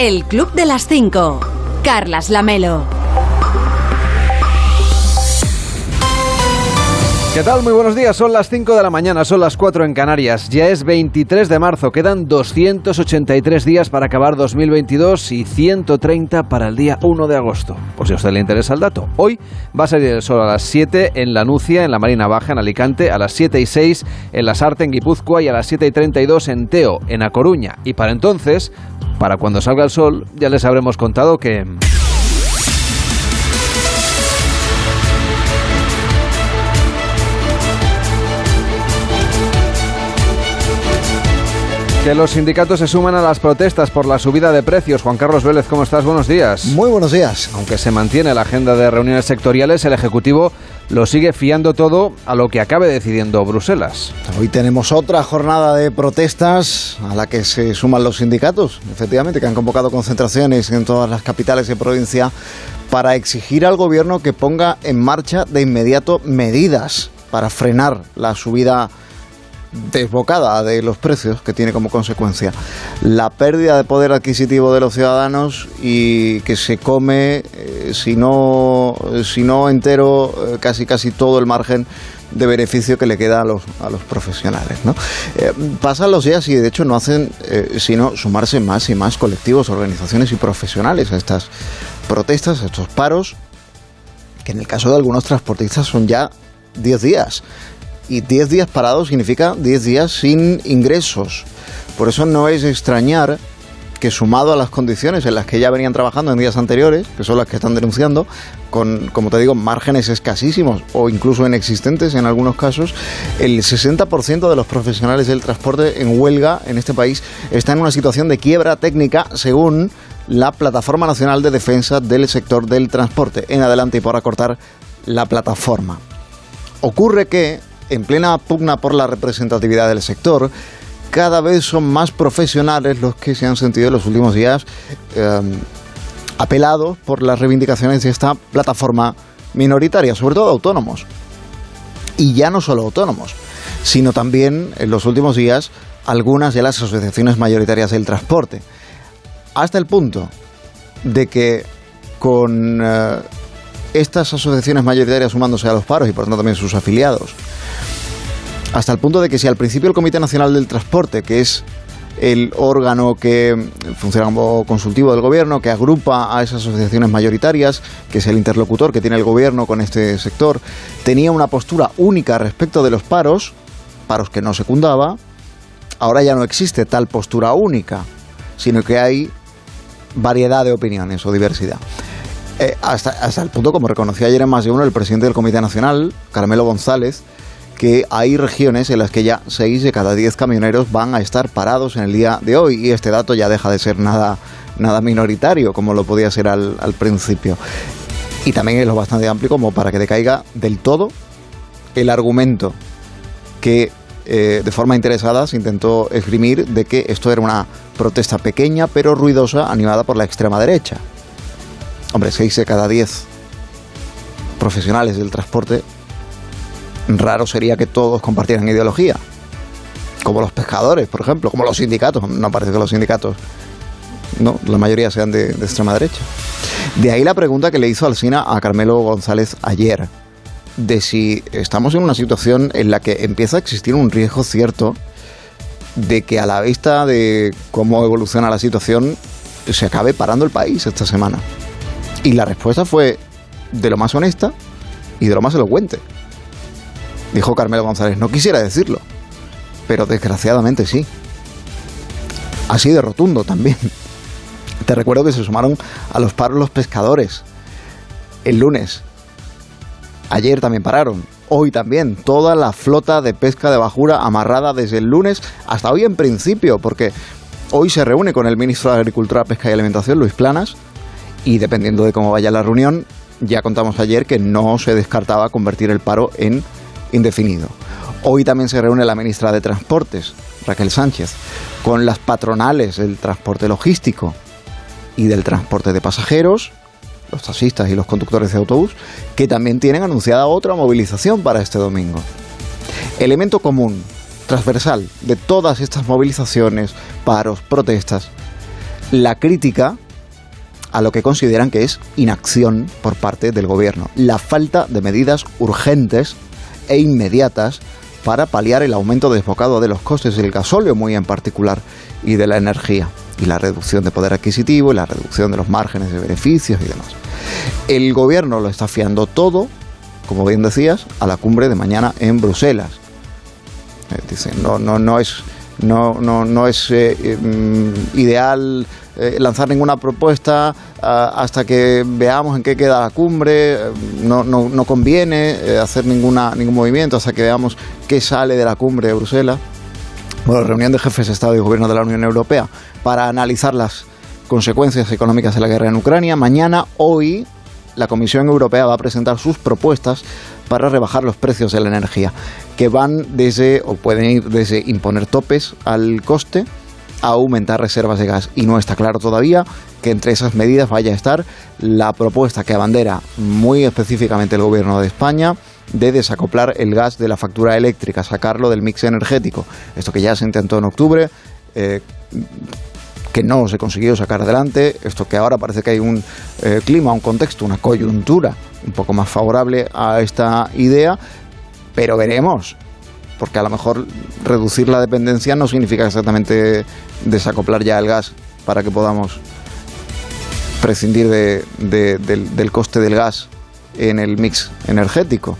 El Club de las 5. Carlas Lamelo. ¿Qué tal? Muy buenos días. Son las 5 de la mañana, son las 4 en Canarias. Ya es 23 de marzo, quedan 283 días para acabar 2022 y 130 para el día 1 de agosto. Por si a usted le interesa el dato. Hoy va a salir el sol a las 7 en La Nucia, en la Marina Baja, en Alicante, a las 7 y 6 en La Sarte, en Guipúzcoa y a las 7 y 32 en Teo, en A Coruña. Y para entonces, para cuando salga el sol, ya les habremos contado que... Que los sindicatos se suman a las protestas por la subida de precios. Juan Carlos Vélez, ¿cómo estás? Buenos días. Muy buenos días. Aunque se mantiene la agenda de reuniones sectoriales, el Ejecutivo lo sigue fiando todo a lo que acabe decidiendo Bruselas. Hoy tenemos otra jornada de protestas a la que se suman los sindicatos, efectivamente, que han convocado concentraciones en todas las capitales de provincia para exigir al gobierno que ponga en marcha de inmediato medidas para frenar la subida desbocada de los precios que tiene como consecuencia la pérdida de poder adquisitivo de los ciudadanos y que se come, eh, si, no, si no entero, eh, casi casi todo el margen de beneficio que le queda a los, a los profesionales. ¿no? Eh, pasan los días y de hecho no hacen sino sumarse más y más colectivos, organizaciones y profesionales a estas protestas, a estos paros, que en el caso de algunos transportistas son ya 10 días y 10 días parados significa 10 días sin ingresos. Por eso no es extrañar que sumado a las condiciones en las que ya venían trabajando en días anteriores, que son las que están denunciando, con, como te digo, márgenes escasísimos o incluso inexistentes en algunos casos, el 60% de los profesionales del transporte en huelga en este país está en una situación de quiebra técnica según la Plataforma Nacional de Defensa del Sector del Transporte. En adelante y por acortar la plataforma. Ocurre que en plena pugna por la representatividad del sector, cada vez son más profesionales los que se han sentido en los últimos días eh, apelados por las reivindicaciones de esta plataforma minoritaria, sobre todo autónomos. Y ya no solo autónomos, sino también en los últimos días algunas de las asociaciones mayoritarias del transporte. Hasta el punto de que con eh, estas asociaciones mayoritarias sumándose a los paros y por tanto también sus afiliados, hasta el punto de que si al principio el Comité Nacional del Transporte, que es el órgano que funciona como consultivo del gobierno, que agrupa a esas asociaciones mayoritarias, que es el interlocutor que tiene el gobierno con este sector, tenía una postura única respecto de los paros, paros que no secundaba, ahora ya no existe tal postura única, sino que hay variedad de opiniones o diversidad. Eh, hasta, hasta el punto, como reconoció ayer en más de uno el presidente del Comité Nacional, Carmelo González, que hay regiones en las que ya 6 de cada 10 camioneros van a estar parados en el día de hoy y este dato ya deja de ser nada, nada minoritario como lo podía ser al, principio. Y también es lo bastante amplio como para que decaiga del todo el argumento que eh, de forma interesada se intentó esgrimir de que esto era una protesta pequeña pero ruidosa animada por la extrema derecha. Hombre, 6 de cada 10 profesionales del transporte raro sería que todos compartieran ideología. Como los pescadores, por ejemplo, como los sindicatos. No parece que los sindicatos, no, la mayoría sean de, extrema derecha. De ahí la pregunta que le hizo Alsina a Carmelo González ayer, de si estamos en una situación en la que empieza a existir un riesgo cierto de que a la vista de cómo evoluciona la situación se acabe parando el país esta semana. Y la respuesta fue de lo más honesta y de lo más elocuente dijo Carmelo González. No quisiera decirlo, pero desgraciadamente sí. Así de rotundo también. Te recuerdo que se sumaron a los paros los pescadores el lunes. Ayer también pararon. Hoy también. Toda la flota de pesca de bajura amarrada desde el lunes hasta hoy en principio, porque hoy se reúne con el ministro de Agricultura, Pesca y Alimentación, Luis Planas, y dependiendo de cómo vaya la reunión, ya contamos ayer que no se descartaba convertir el paro en indefinido. Hoy también se reúne la ministra de Transportes, Raquel Sánchez, con las patronales del transporte logístico y del transporte de pasajeros, los taxistas y los conductores de autobús, que también tienen anunciada otra movilización para este domingo. Elemento común, transversal, de todas estas movilizaciones, paros, protestas, la crítica a lo que consideran que es inacción por parte del gobierno, la falta de medidas urgentes e inmediatas para paliar el aumento desbocado de los costes del gasóleo muy en particular y de la energía y la reducción de poder adquisitivo y la reducción de los márgenes de beneficios y demás. El gobierno lo está fiando todo, como bien decías, a la cumbre de mañana en Bruselas. Eh, dice, no, no, no es, no, no, no es eh, mm, ideal eh, lanzar ninguna propuesta hasta que veamos en qué queda la cumbre. No, no, no conviene hacer ninguna, ningún movimiento hasta que veamos qué sale de la cumbre de Bruselas. Bueno, reunión de jefes de Estado y Gobierno de la Unión Europea para analizar las consecuencias económicas de la guerra en Ucrania. Mañana, hoy, la Comisión Europea va a presentar sus propuestas para rebajar los precios de la energía, que van desde, o pueden ir desde imponer topes al coste a aumentar reservas de gas. Y no está claro todavía que entre esas medidas vaya a estar la propuesta que abandera muy específicamente el Gobierno de España de desacoplar el gas de la factura eléctrica, sacarlo del mix energético. Esto que ya se intentó en octubre, eh, que no se consiguió sacar adelante, esto que ahora parece que hay un eh, clima, un contexto, una coyuntura un poco más favorable a esta idea, pero veremos, porque a lo mejor reducir la dependencia no significa exactamente desacoplar ya el gas para que podamos prescindir del coste del gas en el mix energético.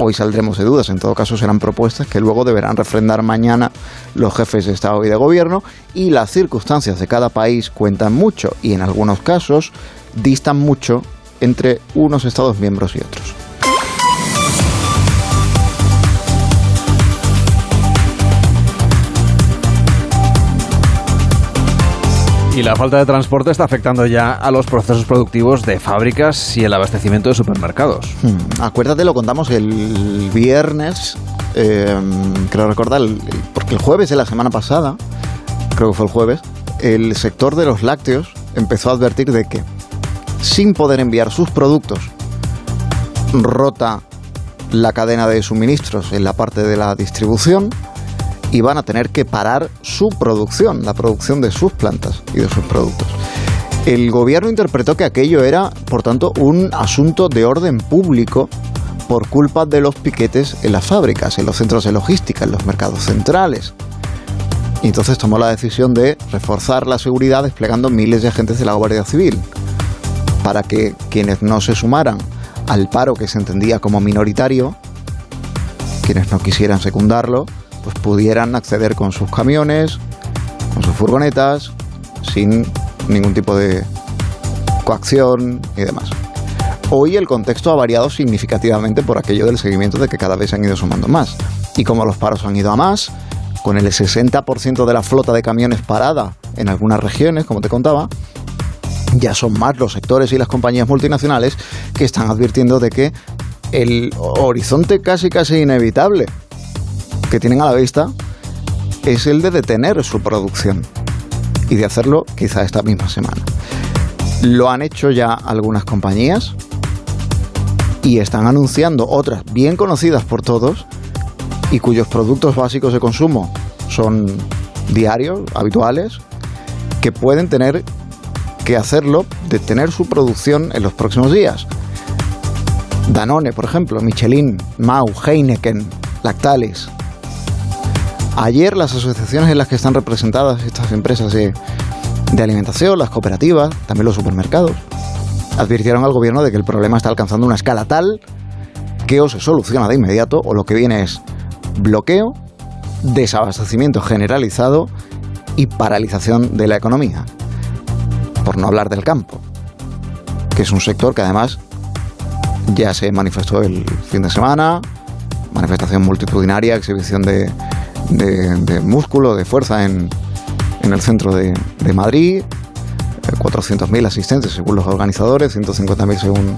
Hoy saldremos de dudas, en todo caso serán propuestas que luego deberán refrendar mañana los jefes de Estado y de Gobierno y las circunstancias de cada país cuentan mucho y en algunos casos distan mucho entre unos Estados miembros y otros. Y la falta de transporte está afectando ya a los procesos productivos de fábricas y el abastecimiento de supermercados. Hmm, acuérdate, lo contamos el viernes, eh, creo recordar, porque el jueves de la semana pasada, creo que fue el jueves, el sector de los lácteos empezó a advertir de que sin poder enviar sus productos, rota la cadena de suministros en la parte de la distribución, y van a tener que parar su producción, la producción de sus plantas y de sus productos. El gobierno interpretó que aquello era, por tanto, un asunto de orden público por culpa de los piquetes en las fábricas, en los centros de logística, en los mercados centrales. Y entonces tomó la decisión de reforzar la seguridad desplegando miles de agentes de la Guardia Civil para que quienes no se sumaran al paro que se entendía como minoritario, quienes no quisieran secundarlo, pues pudieran acceder con sus camiones, con sus furgonetas, sin ningún tipo de coacción y demás. Hoy el contexto ha variado significativamente por aquello del seguimiento de que cada vez se han ido sumando más. Y como los paros han ido a más, con el 60% de la flota de camiones parada en algunas regiones, como te contaba, ya son más los sectores y las compañías multinacionales que están advirtiendo de que el horizonte casi casi inevitable que tienen a la vista es el de detener su producción y de hacerlo quizá esta misma semana. Lo han hecho ya algunas compañías y están anunciando otras bien conocidas por todos y cuyos productos básicos de consumo son diarios, habituales, que pueden tener que hacerlo, detener su producción en los próximos días. Danone, por ejemplo, Michelin, Mau, Heineken, Lactalis, Ayer las asociaciones en las que están representadas estas empresas de, alimentación, las cooperativas, también los supermercados, advirtieron al gobierno de que el problema está alcanzando una escala tal que o se soluciona de inmediato o lo que viene es bloqueo, desabastecimiento generalizado y paralización de la economía. Por no hablar del campo, que es un sector que además ya se manifestó el fin de semana, manifestación multitudinaria, exhibición de, de, músculo, de fuerza en, en el centro de, de Madrid, 400.000 eh, asistentes según los organizadores, 150.000 según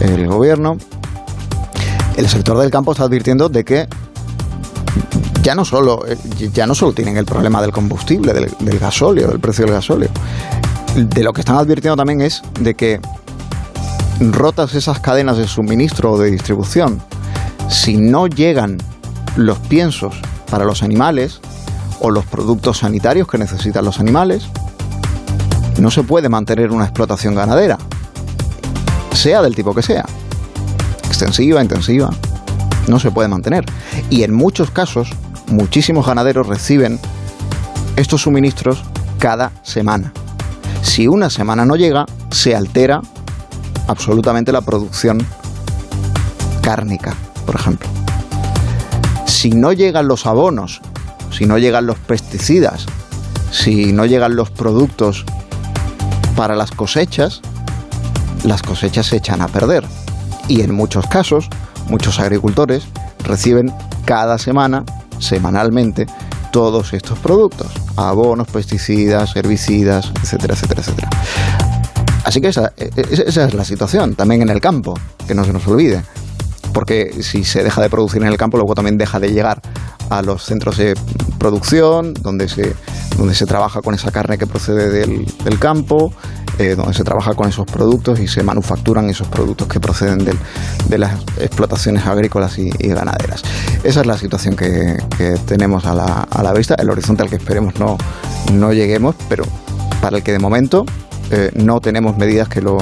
el gobierno. El sector del campo está advirtiendo de que ya no solo, eh, ya no solo tienen el problema del combustible, del, del gasóleo, del precio del gasóleo. De lo que están advirtiendo también es de que rotas esas cadenas de suministro o de distribución, si no llegan los piensos para los animales o los productos sanitarios que necesitan los animales, no se puede mantener una explotación ganadera, sea del tipo que sea, extensiva, intensiva, no se puede mantener. Y en muchos casos, muchísimos ganaderos reciben estos suministros cada semana. Si una semana no llega, se altera absolutamente la producción cárnica, por ejemplo. Si no llegan los abonos, si no llegan los pesticidas, si no llegan los productos para las cosechas, las cosechas se echan a perder. Y en muchos casos, muchos agricultores reciben cada semana, semanalmente, todos estos productos. Abonos, pesticidas, herbicidas, etcétera, etcétera, etcétera. Así que esa, e, e, es la situación, también en el campo, que no se nos olvide porque si se deja de producir en el campo, luego también deja de llegar a los centros de producción, donde se, donde se trabaja con esa carne que procede del, campo, eh, donde se trabaja con esos productos y se manufacturan esos productos que proceden de las explotaciones agrícolas y, ganaderas. Esa es la situación que, tenemos a la, a la, vista, el horizonte al que esperemos no, no lleguemos, pero para el que de momento eh, no tenemos medidas que lo,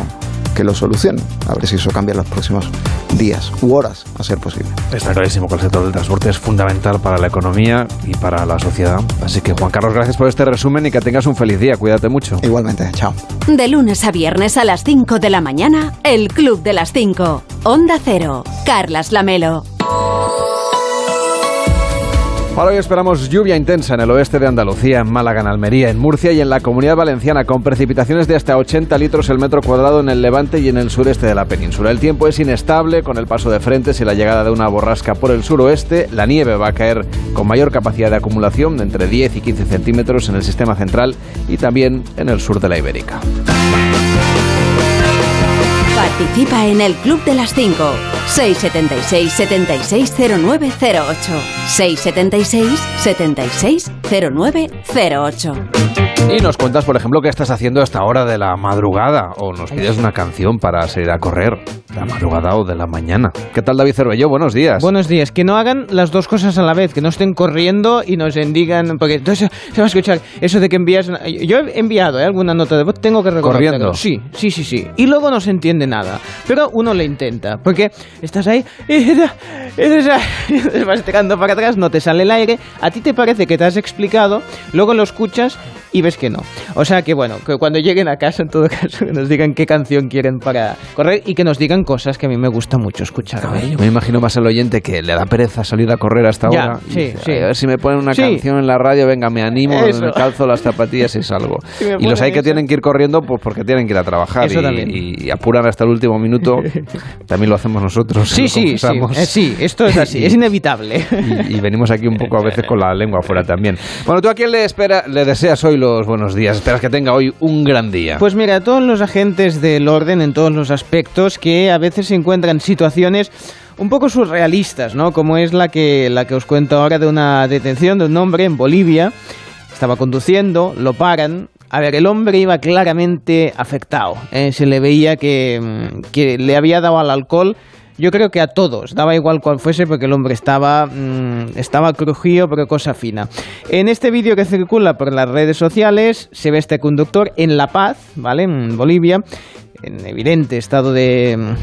que lo solucionen. A ver si eso cambia en los próximos días u horas, a ser posible. Está clarísimo que el sector del transporte es fundamental para la economía y para la sociedad. Así que, Juan Carlos, gracias por este resumen y que tengas un feliz día. Cuídate mucho. Igualmente, chao. De lunes a viernes a las 5 de la mañana, el Club de las 5. Onda Cero. Carlas Lamelo. Para hoy esperamos lluvia intensa en el oeste de Andalucía, en Málaga, en Almería, en Murcia y en la Comunidad Valenciana, con precipitaciones de hasta 80 litros el metro cuadrado en el levante y en el sureste de la península. El tiempo es inestable, con el paso de frentes y la llegada de una borrasca por el suroeste. La nieve va a caer con mayor capacidad de acumulación, de entre 10 y 15 centímetros en el sistema central y también en el sur de la Ibérica. Participa en el Club de las 5. 676 760908. 676 760908. Y nos cuentas, por ejemplo, qué estás haciendo a esta hora de la madrugada o nos pides una canción para salir a correr, de la madrugada o de la mañana. ¿Qué tal, David Cervello? Buenos días. Buenos días. Que no hagan las dos cosas a la vez, que no estén corriendo y nos indigan, porque entonces se va a escuchar eso de que envías... Yo he enviado ¿eh? alguna nota de voz, tengo que reconocerlo. Corriendo. Sí, sí, sí, sí. Y luego no se entiende nada. Pero uno le intenta, porque estás ahí y te vas tirando para atrás, no te sale el aire, a ti te parece que te has explicado, luego lo escuchas y ves que no. O sea que bueno, que cuando lleguen a casa en todo caso nos digan qué canción quieren para correr y que nos digan cosas que a mí me gusta mucho escuchar. me imagino más al oyente que le da pereza salir a correr hasta ahora. Sí, sí. A ver si me ponen una canción en la radio, venga, me animo, me calzo las zapatillas y salgo. y los hay que tienen que ir corriendo pues porque tienen que ir a trabajar y, y, apuran hasta el último minuto. también lo hacemos nosotros. Sí, sí, sí, eh, sí, esto es así, es inevitable. y, venimos aquí un poco a veces con la lengua afuera también. Bueno, ¿tú a quién le, espera, le deseas hoy los buenos días? Esperas que tenga hoy un gran día. Pues mira, todos los agentes del orden en todos los aspectos que a veces se encuentran situaciones un poco surrealistas, ¿no? Como es la que, la que os cuento ahora de una detención de un hombre en Bolivia. Estaba conduciendo, lo paran. A ver, el hombre iba claramente afectado. ¿eh? Se le veía que, que le había dado al alcohol yo creo que a todos, daba igual cuál fuese porque el hombre estaba, mm, estaba crujido, pero cosa fina. En este vídeo que circula por las redes sociales se ve este conductor en La Paz, ¿vale? En Bolivia, en evidente estado de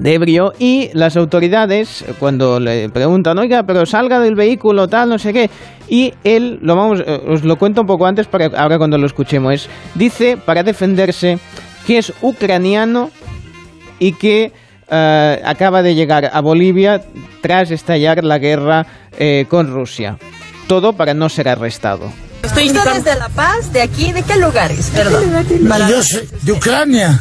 de ebrio y las autoridades cuando le preguntan oiga pero salga del vehículo tal no sé qué y él lo vamos eh, os lo cuento un poco antes para ahora cuando lo escuchemos dice para defenderse que es ucraniano y que eh, acaba de llegar a Bolivia tras estallar la guerra eh, con Rusia. Todo para no ser arrestado. Estoy desde La Paz? ¿De aquí? ¿De qué lugares? Perdón. Yo soy de Ucrania.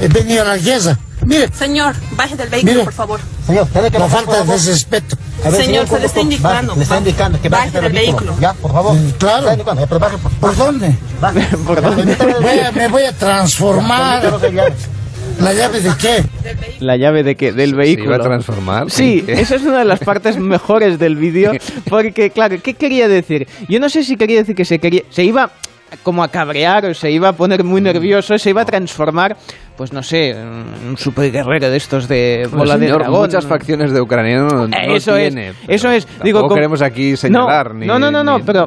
He venido a la guerra. Mire. Señor, baje del vehículo, por favor. Señor, que no falta de respeto. señor, se le está indicando. Le está indicando que baje, del vehículo. Ya, por favor. Mm, claro. ¿Por, dónde? ¿Por dónde? me voy a transformar. ¿La llave de qué? ¿La llave de qué? Del vehículo. ¿Se iba a transformar? Sí, esa es una de las partes mejores del vídeo, porque claro, ¿qué quería decir? Yo no sé si quería decir que se quería... Se iba como a cabrear o se iba a poner muy nervioso, se iba a transformar pues no sé, un super guerrero de estos de bola de dragón. Muchas facciones de Ucrania no, eso tiene, es, eso es. Digo, queremos aquí señalar. No, no, no, no, pero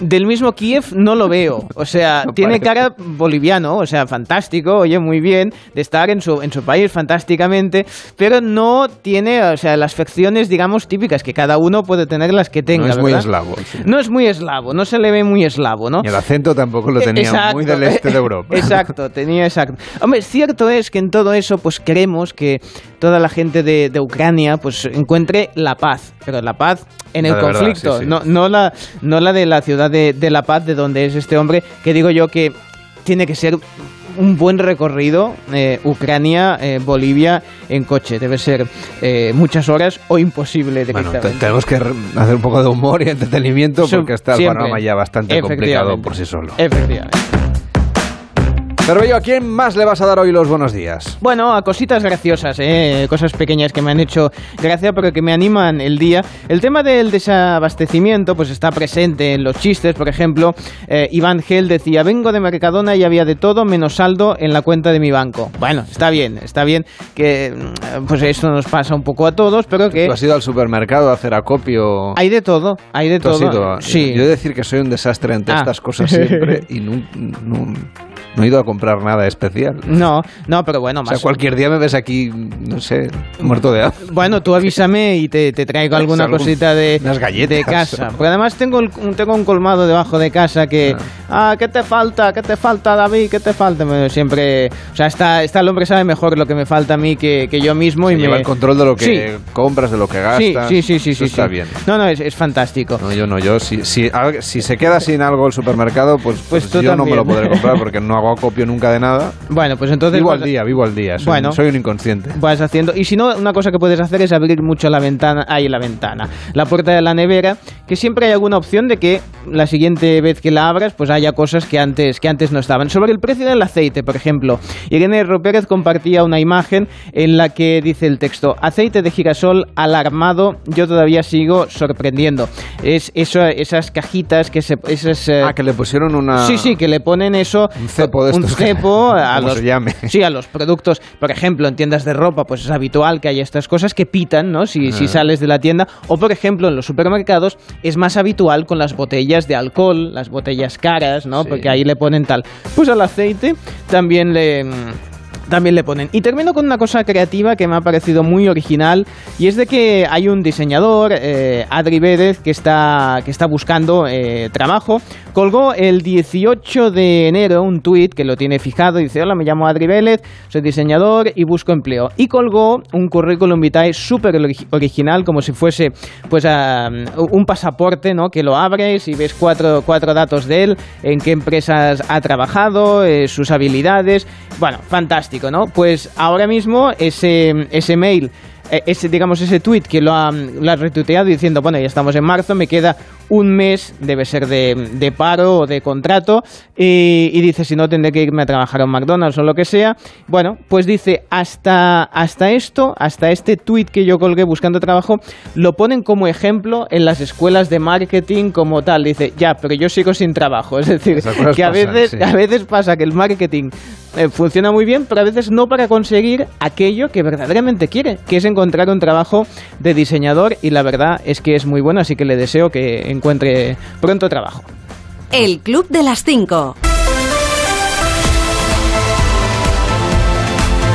del mismo Kiev no lo veo. O sea, tiene cara boliviano, o sea, fantástico, oye, muy bien, de estar en su, en su país fantásticamente, pero no tiene, o sea, las facciones, digamos, típicas, que cada uno puede tener las que tenga. No es muy eslavo. No es muy eslavo, no se le ve muy eslavo, ¿no? Y el acento tampoco lo tenía muy del este de Europa. Exacto, tenía exacto. Hombre, cierto es que en todo eso, pues queremos que toda la gente de, Ucrania pues encuentre la paz, pero la paz en el conflicto, No, no, la, no la de la ciudad de, La Paz, de donde es este hombre, que digo yo que tiene que ser un buen recorrido eh, Ucrania, eh, Bolivia en coche. Debe ser eh, muchas horas o imposible bueno, tenemos que hacer un poco de humor y entretenimiento porque está el panorama ya bastante complicado por sí solo. Efectivamente. Pero yo, ¿a quién más le vas a dar hoy los buenos días? Bueno, a cositas graciosas, ¿eh? cosas pequeñas que me han hecho gracia, pero que me animan el día. El tema del desabastecimiento, pues está presente en los chistes, por ejemplo, eh, Iván Gel decía, vengo de Mercadona y había de todo menos saldo en la cuenta de mi banco. Bueno, está bien, está bien que mm, pues esto nos pasa un poco a todos, pero que... ¿Tú has ido al supermercado a hacer acopio? Hay de todo, hay de todo. Sí. Yo he de decir que soy un desastre ante ah. estas cosas siempre y no, no he ido a comprar nada especial. No, no, pero bueno, más. O sea, cualquier día me ves aquí, no sé, muerto de hambre. Bueno, tú avísame y te, traigo alguna cosita de, galletas, de casa. Porque además tengo, tengo un colmado debajo de casa que. Ah. ah, ¿qué te falta? ¿Qué te falta, David? ¿Qué te falta? siempre. O sea, está, está el hombre sabe mejor lo que me falta a mí que, que yo mismo. y lleva el control de lo que compras, de lo que gastas. Sí, sí, sí, sí. está bien. No, no, es, es, fantástico. No, yo no, yo si, si, si, se queda sin algo el supermercado, pues, pues, pues yo no me lo podré comprar porque no hago acopio nunca de nada. Bueno, pues entonces... Vivo al día, vivo al día. Soy, bueno, soy un inconsciente. Vas haciendo... Y si no, una cosa que puedes hacer es abrir mucho la ventana, ahí la ventana, la puerta de la nevera, que siempre hay alguna opción de que la siguiente vez que la abras, pues haya cosas que antes, que antes no estaban. Sobre el precio del aceite, por ejemplo, Irene Ropérez compartía una imagen en la que dice el texto, aceite de girasol alarmado, yo todavía sigo sorprendiendo. Es eso, esas cajitas que se... Esas, eh, ah, que le pusieron una... Sí, sí, que le ponen eso... Un cepo de Un cepo a los, se llame. Sí, a los productos. Por ejemplo, en tiendas de ropa, pues es habitual que haya estas cosas que pitan, ¿no? Si, si sales de la tienda. O, por ejemplo, en los supermercados es más habitual con las botellas de alcohol, las botellas caras, ¿no? Porque ahí le ponen tal. Pues al aceite también le también le ponen. Y termino con una cosa creativa que me ha parecido muy original y es de que hay un diseñador, eh, Adri Vélez, que está, que está buscando eh, trabajo. Colgó el 18 de enero un tuit que lo tiene fijado dice, hola, me llamo Adri Vélez, soy diseñador y busco empleo. Y colgó un currículum vitae súper original, como si fuese pues un pasaporte, ¿no? Que lo abres y ves cuatro, cuatro datos de él, en qué empresas ha trabajado, eh, sus habilidades. Bueno, fantástico. ¿No? Pues ahora mismo ese, ese mail eh, ese, digamos, ese tweet que lo ha, lo ha retuiteado diciendo, bueno, ya estamos en marzo, me queda un mes, debe ser de, de paro o de contrato, y, dice, si no, tendré que irme a trabajar a un McDonald's o lo que sea. Bueno, pues dice, hasta, hasta esto, hasta este tweet que yo colgué buscando trabajo, lo ponen como ejemplo en las escuelas de marketing como tal. Dice, ya, pero yo sigo sin trabajo. Es decir, que a veces, a veces pasa que el marketing eh, funciona muy bien, pero a veces no para conseguir aquello que verdaderamente quiere, que es encontrar un trabajo de diseñador y la verdad es que es muy bueno, así que le deseo que encuentre pronto trabajo. El Club de las 5.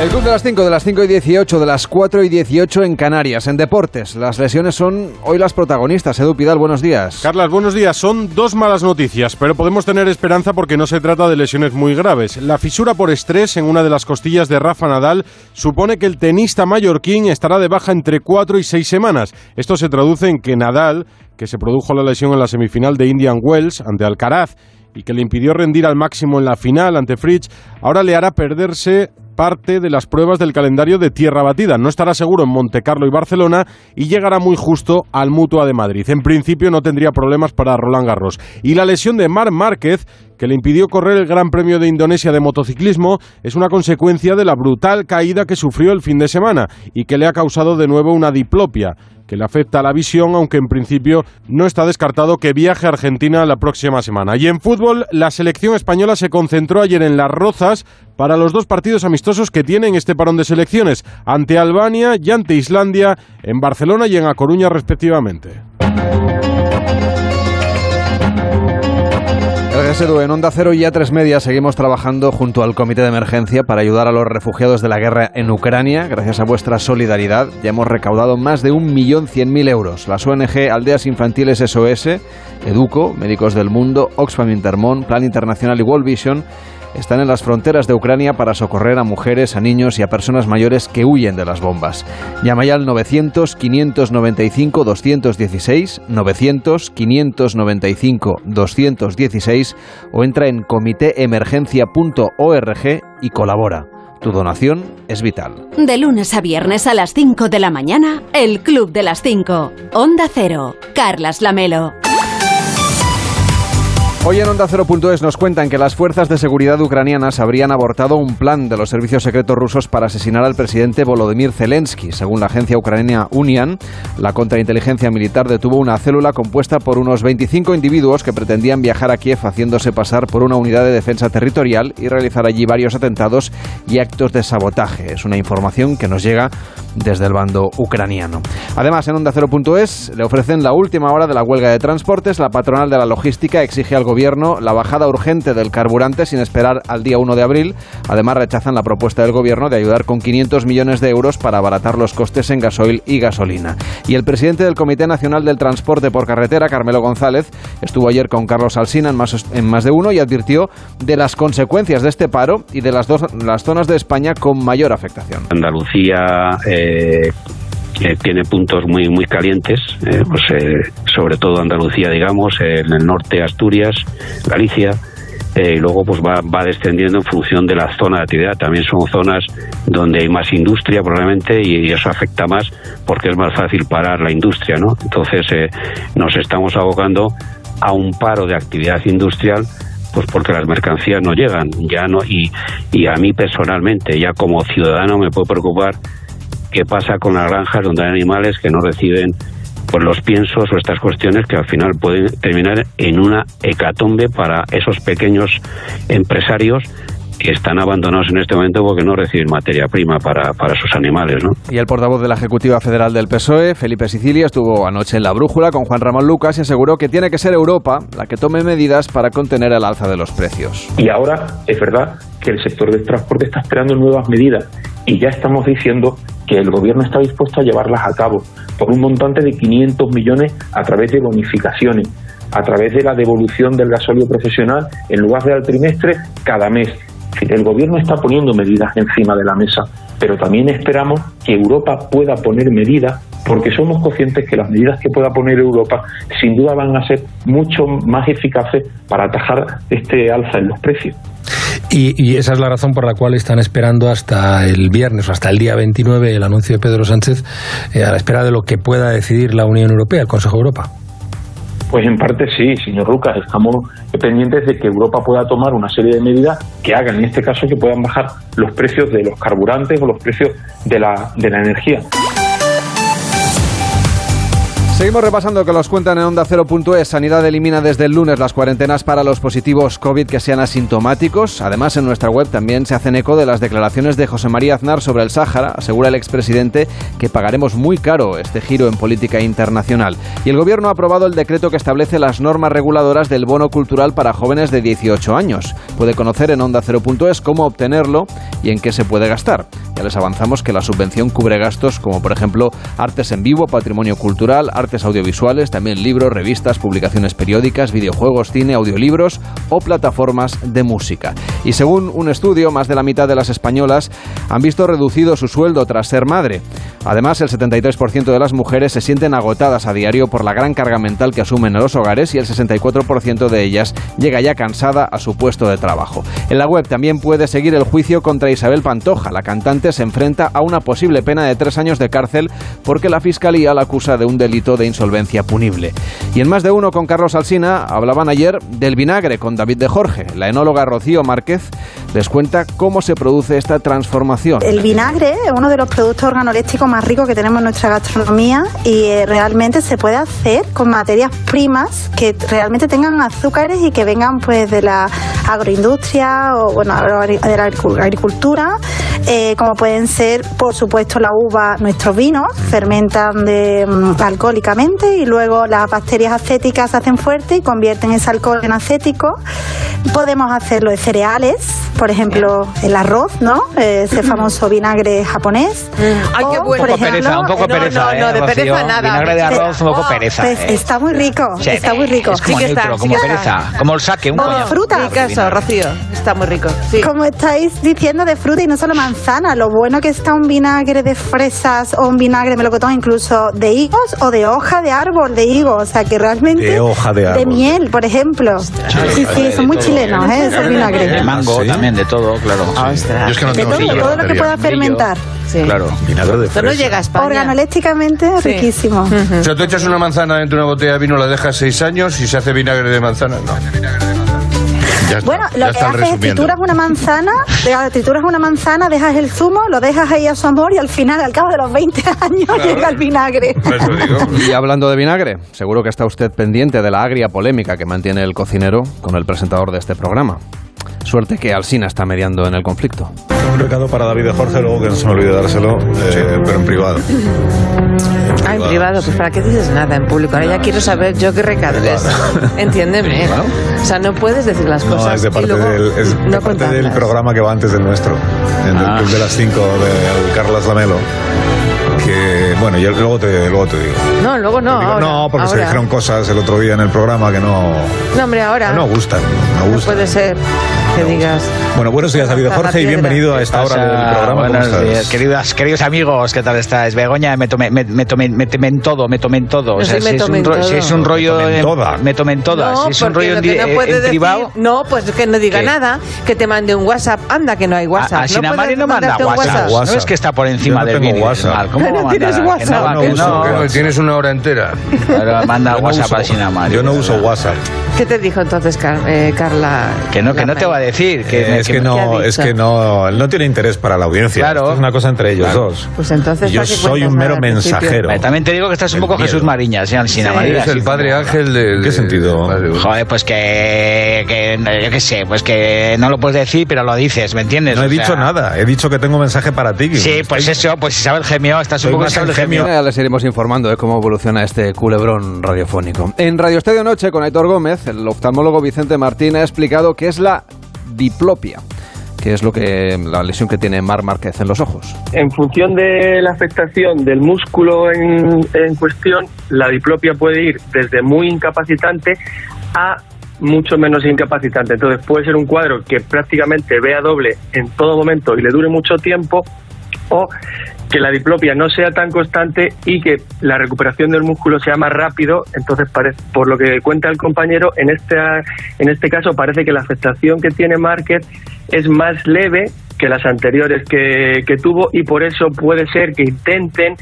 El club de las 5, de las 5 y 18, de las 4 y 18 en Canarias, en deportes. Las lesiones son hoy las protagonistas. Edu Pidal, buenos días. Carlas, buenos días. Son dos malas noticias, pero podemos tener esperanza porque no se trata de lesiones muy graves. La fisura por estrés en una de las costillas de Rafa Nadal supone que el tenista mallorquín estará de baja entre 4 y 6 semanas. Esto se traduce en que Nadal, que se produjo la lesión en la semifinal de Indian Wells ante Alcaraz, y que le impidió rendir al máximo en la final ante Fritz, ahora le hará perderse parte de las pruebas del calendario de tierra batida. No estará seguro en Montecarlo y Barcelona y llegará muy justo al Mutua de Madrid. En principio no tendría problemas para Roland Garros. Y la lesión de Mar Márquez que le impidió correr el Gran Premio de Indonesia de motociclismo es una consecuencia de la brutal caída que sufrió el fin de semana y que le ha causado de nuevo una diplopia que le afecta a la visión, aunque en principio no está descartado que viaje a Argentina la próxima semana. Y en fútbol, la selección española se concentró ayer en Las Rozas para los dos partidos amistosos que tienen este parón de selecciones, ante Albania y ante Islandia, en Barcelona y en A Coruña respectivamente. Edu, en Onda Cero y A3 Media seguimos trabajando junto al Comité de Emergencia para ayudar a los refugiados de la guerra en Ucrania. Gracias a vuestra solidaridad ya hemos recaudado más de 1.100.000 euros. Las ONG Aldeas Infantiles SOS, Educo, Médicos del Mundo, Oxfam Intermón, Plan Internacional y World Vision están en las fronteras de Ucrania para socorrer a mujeres, a niños y a personas mayores que huyen de las bombas. Llama ya al 900-595-216, 900-595-216 o entra en comitéemergencia.org y colabora. Tu donación es vital. De lunes a viernes a las 5 de la mañana, el Club de las 5. Onda Cero. Carlas Lamelo. Hoy en Onda Cero.es nos cuentan que las fuerzas de seguridad ucranianas habrían abortado un plan de los servicios secretos rusos para asesinar al presidente Volodymyr Zelensky. Según la agencia ucraniana Unian, la contrainteligencia militar detuvo una célula compuesta por unos 25 individuos que pretendían viajar a Kiev haciéndose pasar por una unidad de defensa territorial y realizar allí varios atentados y actos de sabotaje. Es una información que nos llega desde el bando ucraniano. Además, en Onda Cero.es le ofrecen la última hora de la huelga de transportes. La patronal de la logística exige gobierno la bajada urgente del carburante sin esperar al día 1 de abril. Además, rechazan la propuesta del gobierno de ayudar con 500 millones de euros para abaratar los costes en gasoil y gasolina. Y el presidente del Comité Nacional del Transporte por Carretera, Carmelo González, estuvo ayer con Carlos Alsina en más, en más de uno y advirtió de las consecuencias de este paro y de las, dos, las zonas de España con mayor afectación. Andalucía, eh, tiene puntos muy muy calientes, eh, pues eh, sobre todo Andalucía, digamos, en el norte Asturias, Galicia. Eh, y luego pues va, va descendiendo en función de la zona de actividad. También son zonas donde hay más industria probablemente y, eso afecta más porque es más fácil parar la industria, ¿no? Entonces nos estamos abocando a un paro de actividad industrial pues porque las mercancías no llegan ya no y, y a mí personalmente ya como ciudadano me puede preocupar qué pasa con las granjas donde hay animales que no reciben pues los piensos o estas cuestiones que al final pueden terminar en una hecatombe para esos pequeños empresarios que están abandonados en este momento porque no reciben materia prima para, para sus animales. ¿no? Y el portavoz de la Ejecutiva Federal del PSOE, Felipe Sicilia, estuvo anoche en la brújula con Juan Ramón Lucas y aseguró que tiene que ser Europa la que tome medidas para contener el alza de los precios. Y ahora es verdad que el sector del transporte está esperando nuevas medidas y ya estamos diciendo que el gobierno está dispuesto a llevarlas a cabo por un montante de 500 millones a través de bonificaciones, a través de la devolución del gasóleo profesional en lugar de al trimestre cada mes. El gobierno está poniendo medidas encima de la mesa, pero también esperamos que Europa pueda poner medidas porque somos conscientes que las medidas que pueda poner Europa sin duda van a ser mucho más eficaces para atajar este alza en los precios. Y, esa es la razón por la cual están esperando hasta el viernes o hasta el día 29 el anuncio de Pedro Sánchez eh, a la espera de lo que pueda decidir la Unión Europea, el Consejo de Europa. Pues en parte sí, señor Lucas. Estamos pendientes de que Europa pueda tomar una serie de medidas que hagan, en este caso, que puedan bajar los precios de los carburantes o los precios de la, de la energía. Seguimos repasando que los cuentan en Onda Cero.es. Sanidad elimina desde el lunes las cuarentenas para los positivos COVID que sean asintomáticos. Además, en nuestra web también se hacen eco de las declaraciones de José María Aznar sobre el Sáhara. Asegura el expresidente que pagaremos muy caro este giro en política internacional. Y el gobierno ha aprobado el decreto que establece las normas reguladoras del bono cultural para jóvenes de 18 años. Puede conocer en Onda Cero.es cómo obtenerlo y en qué se puede gastar. Ya les avanzamos que la subvención cubre gastos como, por ejemplo, artes en vivo, patrimonio cultural, artes audiovisuales, también libros, revistas, publicaciones periódicas, videojuegos, cine, audiolibros o plataformas de música. Y según un estudio, más de la mitad de las españolas han visto reducido su sueldo tras ser madre. Además, el 73% de las mujeres se sienten agotadas a diario por la gran carga mental que asumen en los hogares y el 64% de ellas llega ya cansada a su puesto de trabajo. En la web también puede seguir el juicio contra Isabel Pantoja, la cantante se enfrenta a una posible pena de tres años de cárcel porque la Fiscalía la acusa de un delito de insolvencia punible. Y en más de uno con Carlos Alsina hablaban ayer del vinagre con David de Jorge. La enóloga Rocío Márquez les cuenta cómo se produce esta transformación. El vinagre es uno de los productos organolépticos más ricos que tenemos en nuestra gastronomía y eh, realmente se puede hacer con materias primas que realmente tengan azúcares y que vengan pues de la agroindustria o bueno de la agricultura eh, como pueden ser por supuesto la uva nuestros vinos fermentan de, mm, alcohólicamente y luego las bacterias acéticas se hacen fuertes y convierten ese alcohol en acético podemos hacerlo de cereales por ejemplo el arroz no Eh, ese famoso vinagre japonés Ay, qué bueno. Un poco pereza, un poco pereza, no, no, ¿eh, de pereza nada. Vinagre de arroz, un poco pereza. pues ¿eh? está muy rico Sí, está muy rico Es como neutro, como pereza. Como el saque, un coño. fruta. Rica eso, Rocío. Está muy rico. Como estáis diciendo de fruta y no solo manzana, lo bueno que está un vinagre de fresas o un vinagre de melocotón, incluso de higos o de hoja de árbol de higo, o sea que realmente De hoja de árbol. miel, por ejemplo. Sí, sí, son muy chilenos, ¿eh? esos De vinagres. mango también, de todo, claro. Ostras. Yo es que no De todo, todo lo que pueda fermentar. Sí. Claro. Vinagre de no llega a España. Organolépticamente riquísimo. O sea, tú echas una manzana dentro de una botella de vino, la dejas seis años y se hace vinagre de manzana. No. Ya está, Bueno, lo que haces es trituras una manzana, trituras una manzana, dejas el zumo, lo dejas ahí a su amor y al final, al cabo de los 20 años, llega el vinagre. Y hablando de vinagre, seguro que está usted pendiente de la agria polémica que mantiene el cocinero con el presentador de este programa. Suerte que Alsina está mediando en el conflicto. Un recado para David de Jorge, luego que no se me olvide dárselo, eh, pero en privado. Ah, en privado, pues ¿para qué dices nada en público? Ahora ya quiero saber yo qué recado es. Entiéndeme. O sea, no puedes decir las cosas. No, es de parte, y luego del, es de no parte contarlas. del programa que va antes del nuestro, en el Club de las 5 de Carlas Lamelo. Bueno, yo luego te, luego te digo. No, luego no. Digo, ahora, no, porque se dijeron cosas el otro día en el programa que no, No, hombre, ahora. no gustan. No No gustan. puede ser que digas. Bueno, buenos días, David Jorge, y bienvenido a esta hora del programa. ¿Cómo Buenos días, queridas, queridos amigos, ¿qué tal estáis? Begoña, me tomé, me, me tomé, me tomé en todo, me tomé en todo. No, si, es un en ro- todo. si es un rollo, Me tomé en en- toda. me tomé en todas. No, si es un rollo privado. no, pues que no diga ¿Qué? nada, que te mande un WhatsApp. Anda, que no hay WhatsApp. A, a Sinamari no manda WhatsApp. WhatsApp. No es que está por Yo encima no del mal. ¿Cómo No tienes WhatsApp. no tienes una hora entera. Manda WhatsApp a Sinamari. Yo no uso. WhatsApp. ¿Qué te dijo entonces, eh, Carla? Que no, que no te va a decir. Que, Eh, es que, ¿qué no, es que no, él no tiene interés para la audiencia. Claro. Esto es una cosa entre ellos dos. Pues entonces. Yo ¿para qué soy un mero mensajero. Eh, También te digo que estás un poco miedo. Jesús Mariñas, ¿eh? Sinamari. Sí, es el padre Ángel de... ¿Qué sentido? Joder, pues que, que yo qué sé, pues que no lo puedes decir, pero lo dices, ¿me entiendes? No he O sea, dicho nada, he dicho que tengo mensaje para ti. Sí, pues eso, pues Isabel Gemio, estás un poco Isabel el Gemio. Ya les iremos informando de cómo evoluciona este culebrón radiofónico. En Radio Estadio Noche, con Aitor Gómez, el oftalmólogo Vicente Martín ha explicado qué es la diplopia, que es lo que la lesión que tiene Mar Márquez en los ojos. En función de la afectación del músculo en, en cuestión, la diplopia puede ir desde muy incapacitante a mucho menos incapacitante. Entonces puede ser un cuadro que prácticamente vea doble en todo momento y le dure mucho tiempo o que la diplopia no sea tan constante y que la recuperación del músculo sea más rápido. Entonces, por lo que cuenta el compañero, en este, en este caso parece que la afectación que tiene Márquez es más leve que las anteriores que, que tuvo y por eso puede ser que intenten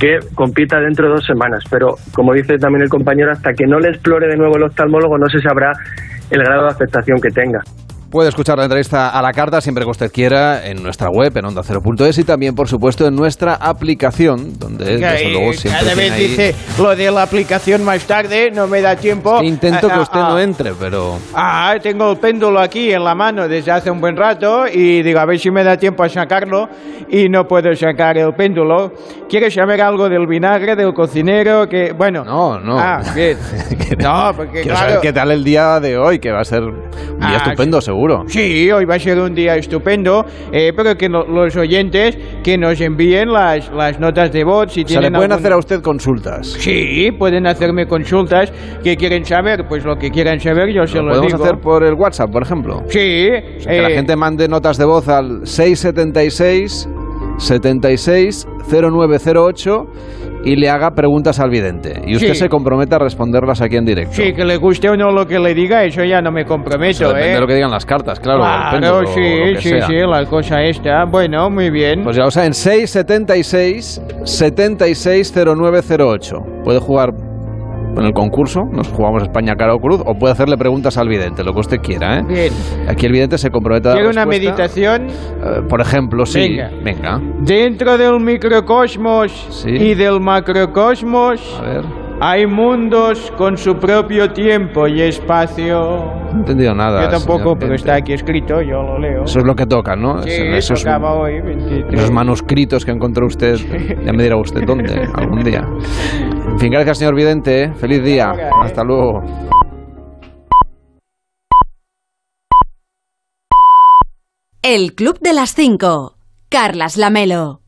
que compita dentro de dos semanas. Pero, como dice también el compañero, hasta que no le explore de nuevo el oftalmólogo no se sabrá el grado de afectación que tenga. Puede escuchar la entrevista a la carta siempre que usted quiera en nuestra web, en onda0.es y también, por supuesto, en nuestra aplicación, donde, desde luego, siempre Cada vez ahí- dice lo de la aplicación más tarde, no me da tiempo. Intento que Ah, usted ah, no ah. entre, pero... Ah, tengo el péndulo aquí en la mano desde hace un buen rato y digo, a ver si me da tiempo a sacarlo y no puedo sacar el péndulo. ¿Quieres saber algo del vinagre, del cocinero? Que, bueno. No, no. Ah, bien. No, porque Quiero claro. saber qué tal el día de hoy, que va a ser un día Ah, estupendo, seguro. Sí, hoy va a ser un día estupendo, eh, pero que no- los oyentes que nos envíen las, las notas de voz si O sea, le tienen pueden algún- hacer a usted consultas. Sí, pueden hacerme consultas que quieren saber, pues lo que quieran saber yo se ¿Lo lo podemos digo. hacer por el WhatsApp, por ejemplo? Sí, O sea, que la eh, gente mande notas de voz al 676 76 0908 y le haga preguntas al vidente. Y usted Sí. se compromete a responderlas aquí en directo. Sí, que le guste o no lo que le diga, eso ya no me comprometo, Eso depende ¿eh? de lo que digan las cartas, claro. Claro, sí, sí, sea. sí, la cosa esta. Bueno, muy bien. Pues ya, o sea, en 676 760908. Puede jugar en el concurso, nos jugamos España cara o cruz, o puede hacerle preguntas al vidente, lo que usted quiera, ¿eh? Bien. Aquí el vidente se compromete a dar ¿Quiere una meditación? Eh, por ejemplo, sí. Venga. Venga. Dentro del microcosmos Sí. y del macrocosmos A ver. hay mundos con su propio tiempo y espacio. No he entendido nada. Yo tampoco, pero está aquí escrito, yo lo leo. Eso es lo que toca, ¿no? Sí, esos, tocaba hoy, 23. esos manuscritos que encontró usted. Ya me dirá usted dónde, algún día. En fin, gracias, señor Vidente. Feliz día. Hasta luego. El Club de las 5. Carlas Lamelo.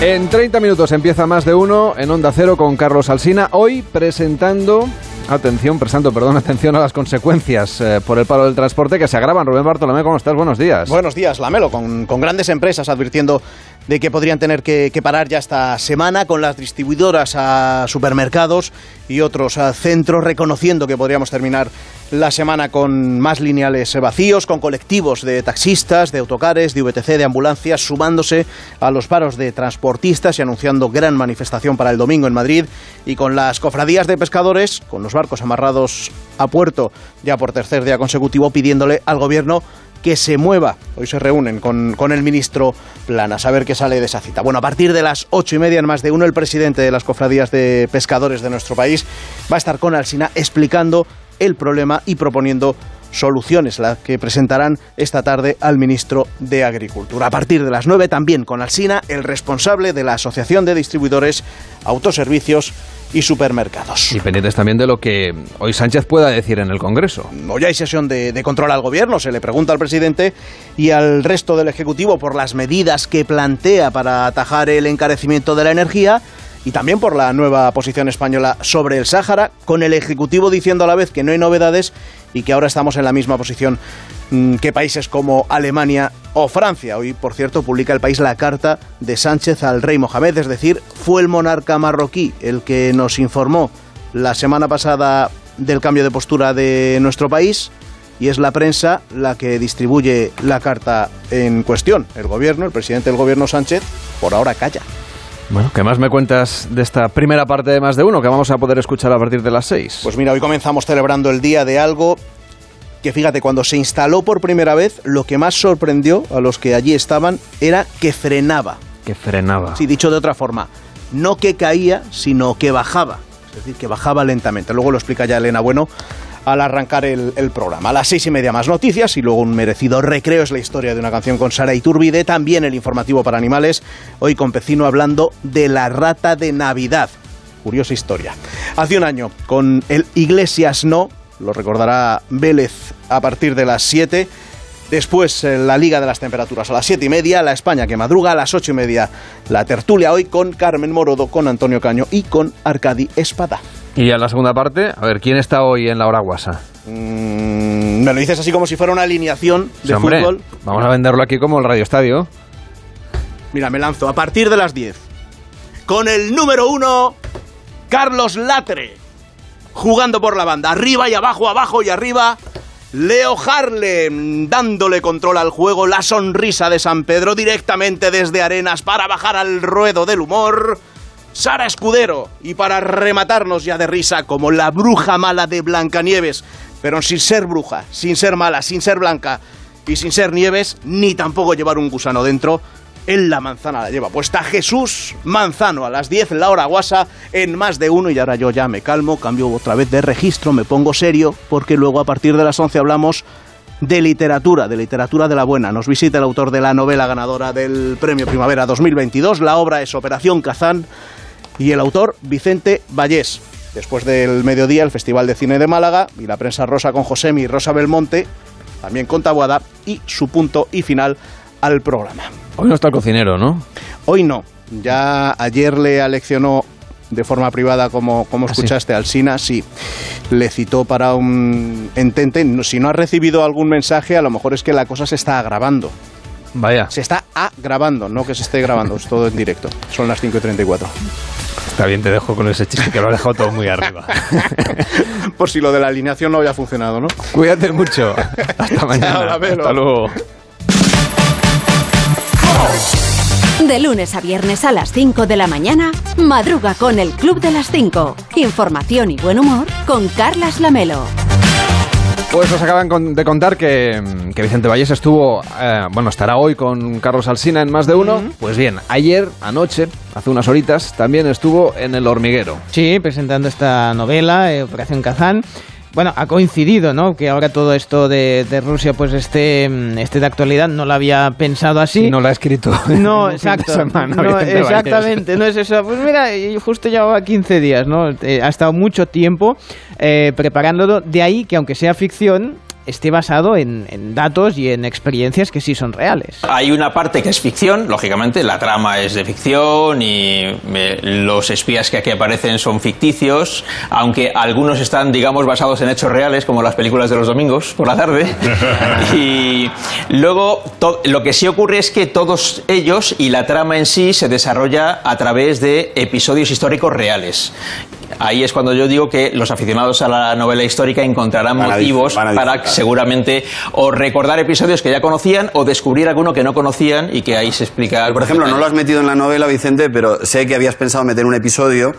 En 30 minutos empieza más de uno en Onda Cero con Carlos Alsina. Hoy presentando, atención, prestando, perdón, atención a las consecuencias eh, por el paro del transporte que se agravan. Rubén Bartolomé, ¿cómo estás? Buenos días. Buenos días, Lamelo, con, con grandes empresas advirtiendo de que podrían tener que, parar ya esta semana, con las distribuidoras a supermercados y otros a centros, reconociendo que podríamos terminar la semana con más lineales vacíos, con colectivos de taxistas, de autocares, de VTC, de ambulancias, sumándose a los paros de transportistas y anunciando gran manifestación para el domingo en Madrid, y con las cofradías de pescadores, con los barcos amarrados a puerto ya por tercer día consecutivo, pidiéndole al gobierno que se mueva. Hoy se reúnen con, con el ministro Planas a ver qué sale de esa cita. Bueno, a partir de las ocho y media en más de uno, el presidente de las cofradías de pescadores de nuestro país va a estar con Alsina explicando el problema y proponiendo soluciones, las que presentarán esta tarde al ministro de Agricultura. A partir de las nueve también con Alsina, el responsable de la Asociación de Distribuidores, Autoservicios y Supermercados. Y pendientes también de lo que hoy Sánchez pueda decir en el Congreso. Hoy hay sesión de, de control al gobierno, se le pregunta al presidente y al resto del Ejecutivo por las medidas que plantea para atajar el encarecimiento de la energía y también por la nueva posición española sobre el Sáhara, con el Ejecutivo diciendo a la vez que no hay novedades y que ahora estamos en la misma posición que países como Alemania o Francia. Hoy, por cierto, publica el país la carta de Sánchez al rey Mohamed, es decir, fue el monarca marroquí el que nos informó la semana pasada del cambio de postura de nuestro país y es la prensa la que distribuye la carta en cuestión. El gobierno, el presidente del gobierno Sánchez, por ahora calla. Bueno, ¿qué más me cuentas de esta primera parte de más de uno que vamos a poder escuchar a partir de las seis? Pues mira, hoy comenzamos celebrando el día de algo que fíjate, cuando se instaló por primera vez, lo que más sorprendió a los que allí estaban era que frenaba. Que frenaba. Sí, dicho de otra forma, no que caía, sino que bajaba. Es decir, que bajaba lentamente. Luego lo explica ya Elena Bueno al arrancar el, el programa. A las seis y media más noticias y luego un merecido recreo es la historia de una canción con Sara Iturbide, también el informativo para animales, hoy con Pecino hablando de la rata de Navidad. Curiosa historia. Hace un año, con el Iglesias No, lo recordará Vélez a partir de las 7. Después eh, la Liga de las Temperaturas a las 7 y media, la España que madruga a las 8 y media, la tertulia hoy con Carmen Morodo, con Antonio Caño y con Arcadi Espada. Y a la segunda parte, a ver, ¿quién está hoy en la hora guasa? Mm, me lo dices así como si fuera una alineación de Sí, hombre, fútbol. Vamos a venderlo aquí como el Radio Estadio. Mira, me lanzo a partir de las 10. Con el número uno, Carlos Latre. Jugando por la banda. Arriba y abajo, abajo y arriba. Leo Harlem dándole control al juego. La sonrisa de San Pedro directamente desde Arenas para bajar al ruedo del humor. Sara Escudero. Y para rematarnos ya de risa como la bruja mala de Blancanieves. Pero sin ser bruja, sin ser mala, sin ser blanca y sin ser Nieves, ni tampoco llevar un gusano dentro. En la manzana la lleva puesta Jesús Manzano a las 10, la hora guasa, en más de uno. Y ahora yo ya me calmo, cambio otra vez de registro, me pongo serio, porque luego a partir de las 11 hablamos de literatura, de literatura de la buena. Nos visita el autor de la novela ganadora del Premio Primavera 2022. La obra es Operación Kazán y el autor Vicente Vallés. Después del mediodía, el Festival de Cine de Málaga y la prensa rosa con Josemi y Rosa Belmonte, también con Tabuada, y su punto y final al programa. Hoy no está el cocinero, ¿no? Hoy no. Ya ayer le aleccionó de forma privada, como, como ¿Ah, escuchaste, al Sina, sí, le citó para un entente. No- Si no ha recibido algún mensaje, a lo mejor es que la cosa se está agravando. Vaya. Se está agravando, no que se esté grabando, es todo en directo. Son las 5 y 34. Está bien, te dejo con ese chiste que lo has dejado todo muy arriba. Por si lo de la alineación no había funcionado, ¿no? Cuídate mucho. Hasta mañana. Hasta luego. De lunes a viernes a las 5 de la mañana, madruga con el Club de las 5. Información y buen humor con Carlas Lamelo. Pues nos acaban de contar que, que Vicente Valles estuvo, eh, bueno, estará hoy con Carlos Alsina en más de uno. Pues bien, ayer, anoche, hace unas horitas, también estuvo en El Hormiguero. Sí, presentando esta novela, eh, Operación Kazán. Bueno, ha coincidido, ¿no? Que ahora todo esto de, de Rusia, pues esté, esté de actualidad. No lo había pensado así. Sí, no lo ha escrito. No, exacto. semana, No, exactamente, no es eso. Pues mira, y justo llevaba 15 días, ¿no? Eh, ha estado mucho tiempo eh, preparándolo. De ahí que, aunque sea ficción, esté basado en, en datos y en experiencias que sí son reales. Hay una parte que es ficción, lógicamente, la trama es de ficción y eh, los espías que aquí aparecen son ficticios, aunque algunos están, digamos, basados en hechos reales, como las películas de los domingos por la tarde. y luego, to- lo que sí ocurre es que todos ellos y la trama en sí se desarrolla a través de episodios históricos reales. Ahí es cuando yo digo que los aficionados a la novela histórica encontrarán Van motivos a para seguramente o recordar episodios que ya conocían o descubrir alguno que no conocían y que ahí se explica. Por ejemplo, no lo has metido en la novela, Vicente, pero sé que habías pensado meter un episodio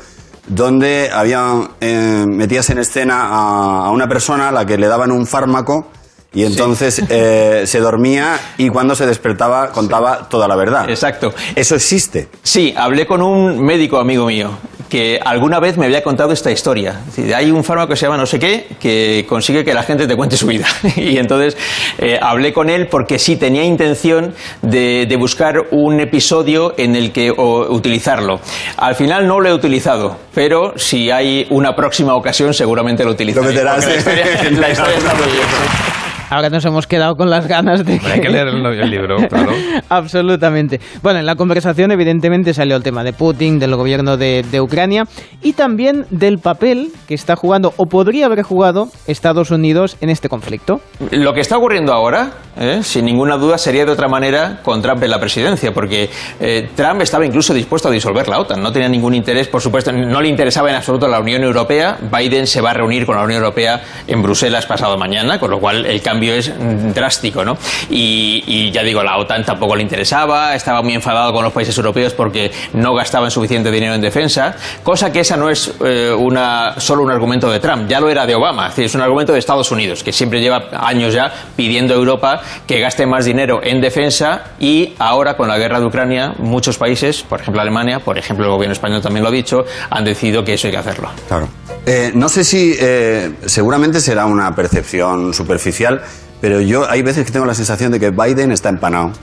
donde había, eh, metías en escena a, a una persona a la que le daban un fármaco y entonces eh, se dormía y cuando se despertaba contaba toda la verdad. Exacto. ¿Eso existe? Sí, hablé con un médico amigo mío que alguna vez me había contado esta historia. Es decir, hay un fármaco que se llama no sé qué que consigue que la gente te cuente su vida. y entonces eh, hablé con él porque sí tenía intención de, de buscar un episodio en el que o, utilizarlo. Al final no lo he utilizado, pero si hay una próxima ocasión seguramente lo utilizaré. Lo meterás la historia, la historia está muy bien. Ahora nos hemos quedado con las ganas de Hay que leer el, el libro, claro. Absolutamente. Bueno, en la conversación evidentemente salió el tema de Putin, del gobierno de, de Ucrania y también del papel que está jugando o podría haber jugado Estados Unidos en este conflicto. Lo que está ocurriendo ahora, ¿eh? sin ninguna duda, sería de otra manera con Trump en la presidencia, porque eh, Trump estaba incluso dispuesto a disolver la OTAN. No tenía ningún interés, por supuesto, no le interesaba en absoluto la Unión Europea. Biden se va a reunir con la Unión Europea en Bruselas pasado mañana, con lo cual el cambio es mm, drástico, ¿no? Y, y ya digo, la OTAN tampoco le interesaba, estaba muy enfadado con los países europeos porque no gastaban suficiente dinero en defensa, cosa que esa no es eh, una, solo un argumento de Trump, ya lo era de Obama, es decir, es un argumento de Estados Unidos, que siempre lleva años ya pidiendo a Europa que gaste más dinero en defensa y ahora con la guerra de Ucrania muchos países, por ejemplo Alemania, por ejemplo el gobierno español también lo ha dicho, han decidido que eso hay que hacerlo. Claro. Eh, no sé si, eh, seguramente será una percepción superficial, pero yo hay veces que tengo la sensación de que Biden está empanado.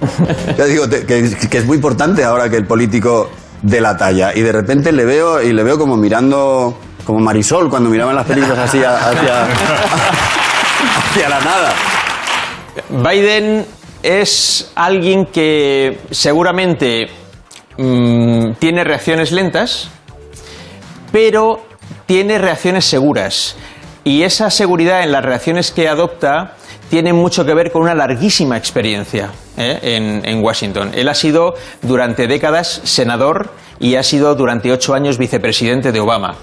Ya digo te- que, que es muy importante ahora que el político de la talla. Y de repente le veo y le veo como mirando, como Marisol cuando miraban las películas así a- hacia, hacia la nada. Biden es alguien que seguramente mm, tiene reacciones lentas, pero tiene reacciones seguras. Y esa seguridad en las reacciones que adopta tiene mucho que ver con una larguísima experiencia ¿eh? en, Washington. Él ha sido durante décadas senador y ha sido durante ocho años vicepresidente de Obama.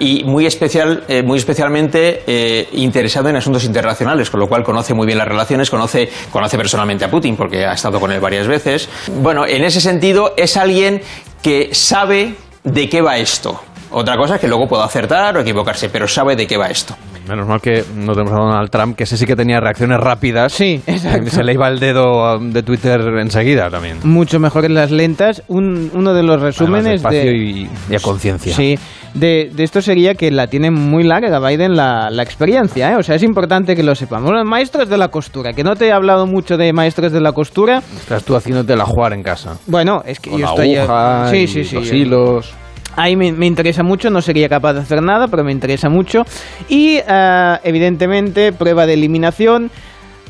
Y muy, especial, eh, muy especialmente eh, interesado en asuntos internacionales, con lo cual conoce muy bien las relaciones, conoce, conoce personalmente a Putin porque ha estado con él varias veces. Bueno, en ese sentido es alguien que sabe de qué va esto. Otra cosa es que luego pueda acertar o equivocarse, pero sabe de qué va esto. Menos mal que no tenemos a Donald Trump, que ese sí que tenía reacciones rápidas. Sí, exacto. Se le iba el dedo um, de Twitter enseguida también. Mucho mejor en las lentas. Un- uno de los resúmenes de... y- y a conciencia. Sí, de, de esto sería que la tiene muy larga Biden la, la experiencia, ¿eh? O sea, es importante que lo sepamos. Bueno, maestros de la costura, que no te he hablado mucho de maestros de la costura. Estás tú haciéndote la jugar en casa. Bueno, es que Con yo la estoy... aguja sí, sí, sí. los hilos. Ahí me, interesa mucho, no sería capaz de hacer nada, pero me interesa mucho. Y eh, evidentemente, prueba de eliminación.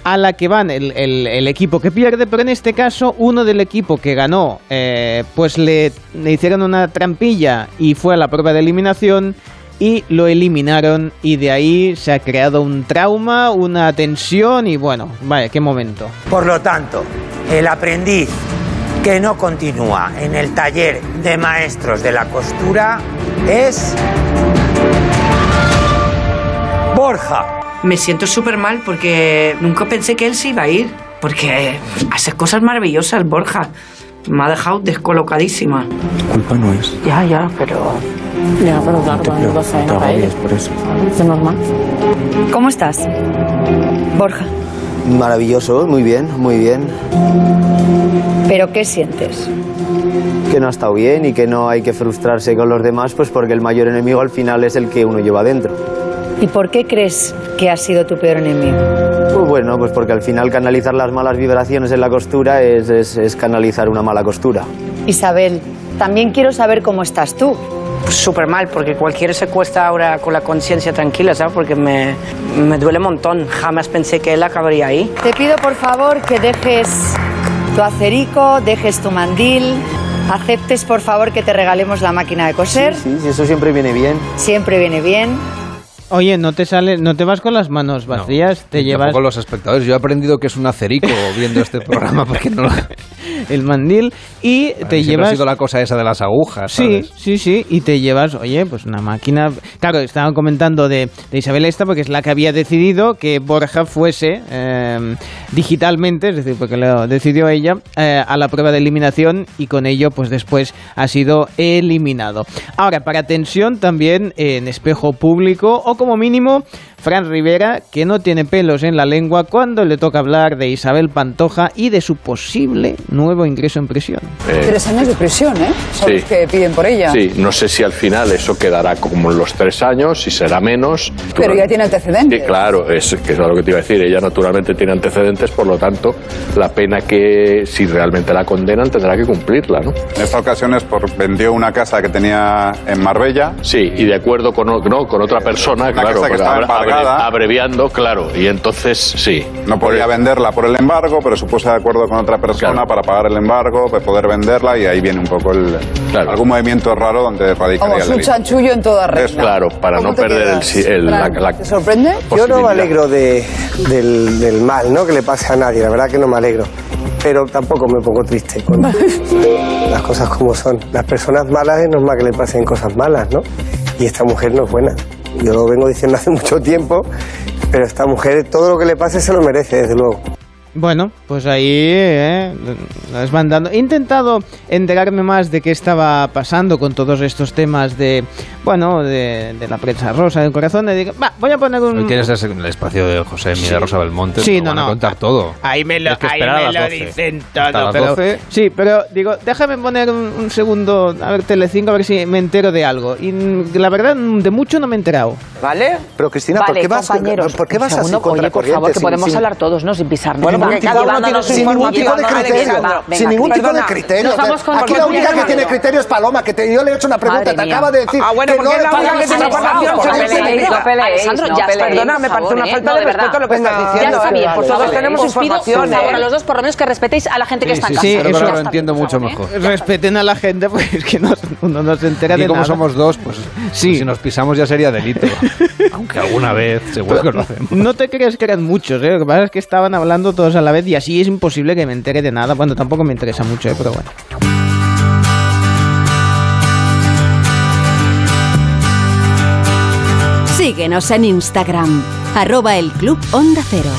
a la que van el, el- el equipo que pierde, pero en este caso uno del equipo que ganó, eh, pues le, le hicieron una trampilla y fue a la prueba de eliminación y lo eliminaron y de ahí se ha creado un trauma, una tensión y bueno, vaya, qué momento. Por lo tanto, el aprendiz que no continúa en el taller de maestros de la costura es Borja. Me siento súper mal porque nunca pensé que él se iba a ir. Porque hace cosas maravillosas, Borja. Me ha dejado descolocadísima. Culpa no es. Ya, ya, pero... Ya, pero claro, no pasa nada. por eso. Es normal. ¿Cómo estás, Borja? Maravilloso, muy bien, muy bien. ¿Pero qué sientes? Que no ha estado bien y que no hay que frustrarse con los demás, pues porque el mayor enemigo al final es el que uno lleva dentro. ¿Y por qué crees que ha sido tu peor enemigo? Pues bueno, pues porque al final canalizar las malas vibraciones en la costura es, es- es canalizar una mala costura. Isabel, también quiero saber cómo estás tú. Súper mal, porque cualquiera se cuesta ahora con la conciencia tranquila, ¿sabes? Porque me, me duele un montón. Jamás pensé que él acabaría ahí. Te pido, por favor, que dejes tu acerico, dejes tu mandil, aceptes, por favor, que te regalemos la máquina de coser. Sí, sí, eso siempre viene bien. Siempre viene bien. Oye, no te sale, no te vas con las manos vacías, te llevas tampoco los espectadores. Yo he aprendido que es un acerico viendo este programa porque no lo... el mandil y te Siempre ha llevas sido la cosa esa de las agujas. Sí, ¿sabes? sí, sí, y te llevas, oye, pues una máquina. Claro, estaban comentando de, de Isabel esta porque es la que había decidido que Borja fuese eh, digitalmente, es decir, porque lo decidió ella, eh, a la prueba de eliminación y con ello, pues después ha sido eliminado. Ahora, para tensión también en espejo público o como mínimo. Fran Rivera, que no tiene pelos en la lengua cuando le toca hablar de Isabel Pantoja y de su posible nuevo ingreso en prisión. Tres años de prisión, ¿eh? Son Sí. los que piden por ella. Sí, no sé si al final eso quedará como en los tres años, si será menos. Pero ya tiene antecedentes. Sí, claro, es que es lo que te iba a decir. Ella naturalmente tiene antecedentes, por lo tanto, la pena que si realmente la condenan tendrá que cumplirla, ¿no? En esta ocasión es por vendió una casa que tenía en Marbella. Sí, y de acuerdo con, no, con otra persona, Una claro, casa que porque estaba abreviando, claro, y entonces sí. No podía venderla por el embargo, pero se puso de acuerdo con otra persona para pagar el embargo, para poder venderla y ahí viene un poco el, algún movimiento raro donde radicaría Vamos, el un chanchullo en toda regla. claro, para ¿Cómo no perder el, el- la, la- ¿Te sorprende? Yo no me alegro de, del, del mal, ¿no? Que le pase a nadie, la verdad que no me alegro. Pero tampoco me pongo triste con las cosas como son. Las personas malas es normal que le pasen cosas malas, ¿no? Y esta mujer no es buena. Yo lo vengo diciendo hace mucho tiempo, pero esta mujer todo lo que le pase se lo merece, desde luego. Bueno, pues ahí eh, las van dando. He intentado enterarme más de qué estaba pasando con todos estos temas de, bueno, de, de la prensa rosa del corazón. Y digo, va, voy a poner un... Hoy tienes el espacio de José Miguel Sí. Rosa Belmonte. Sí, no, van a no. contar todo. Ahí me lo, que ahí esperar a me las lo 12. dicen Hasta todo. las pero- 12. sí, pero digo, déjame poner un, un segundo a ver Telecinco a ver si me entero de algo. Y la verdad, de mucho no me he enterado. ¿Vale? Pero Cristina, vale, ¿por qué vas, compañeros, ¿por qué vas así contra Oye, por favor, que podemos hablar todos, ¿no? Sin pisarnos. Bueno, Venga, cada uno tiene sin ningún tipo de criterio. Sin ningún tipo de criterio. Aquí la única que tiene criterio es Paloma, que te- yo le he hecho una pregunta, te acaba de decir Ah, que porque no le Alejandro, ya perdona, me parece una favor, falta ¿eh? de respeto verdad. lo que estás diciendo. ya está bien, por Todos favor, tenemos información, ¿eh? a los dos por lo menos que respetéis a la gente que está en sí, casa. sí, eso lo entiendo mucho favor, mejor. Respeten a la gente, pues es que no, uno no se entera Y de como nada. somos dos, pues si nos pisamos ya sería delito. Aunque alguna vez seguro que lo hacemos. No te creas que eran muchos, ¿eh? lo que pasa es que estaban hablando todos a la vez y así es imposible que me entere de nada. Bueno, tampoco me interesa mucho, ¿eh? pero bueno. Síguenos en Instagram, arroba el Club Onda Cero.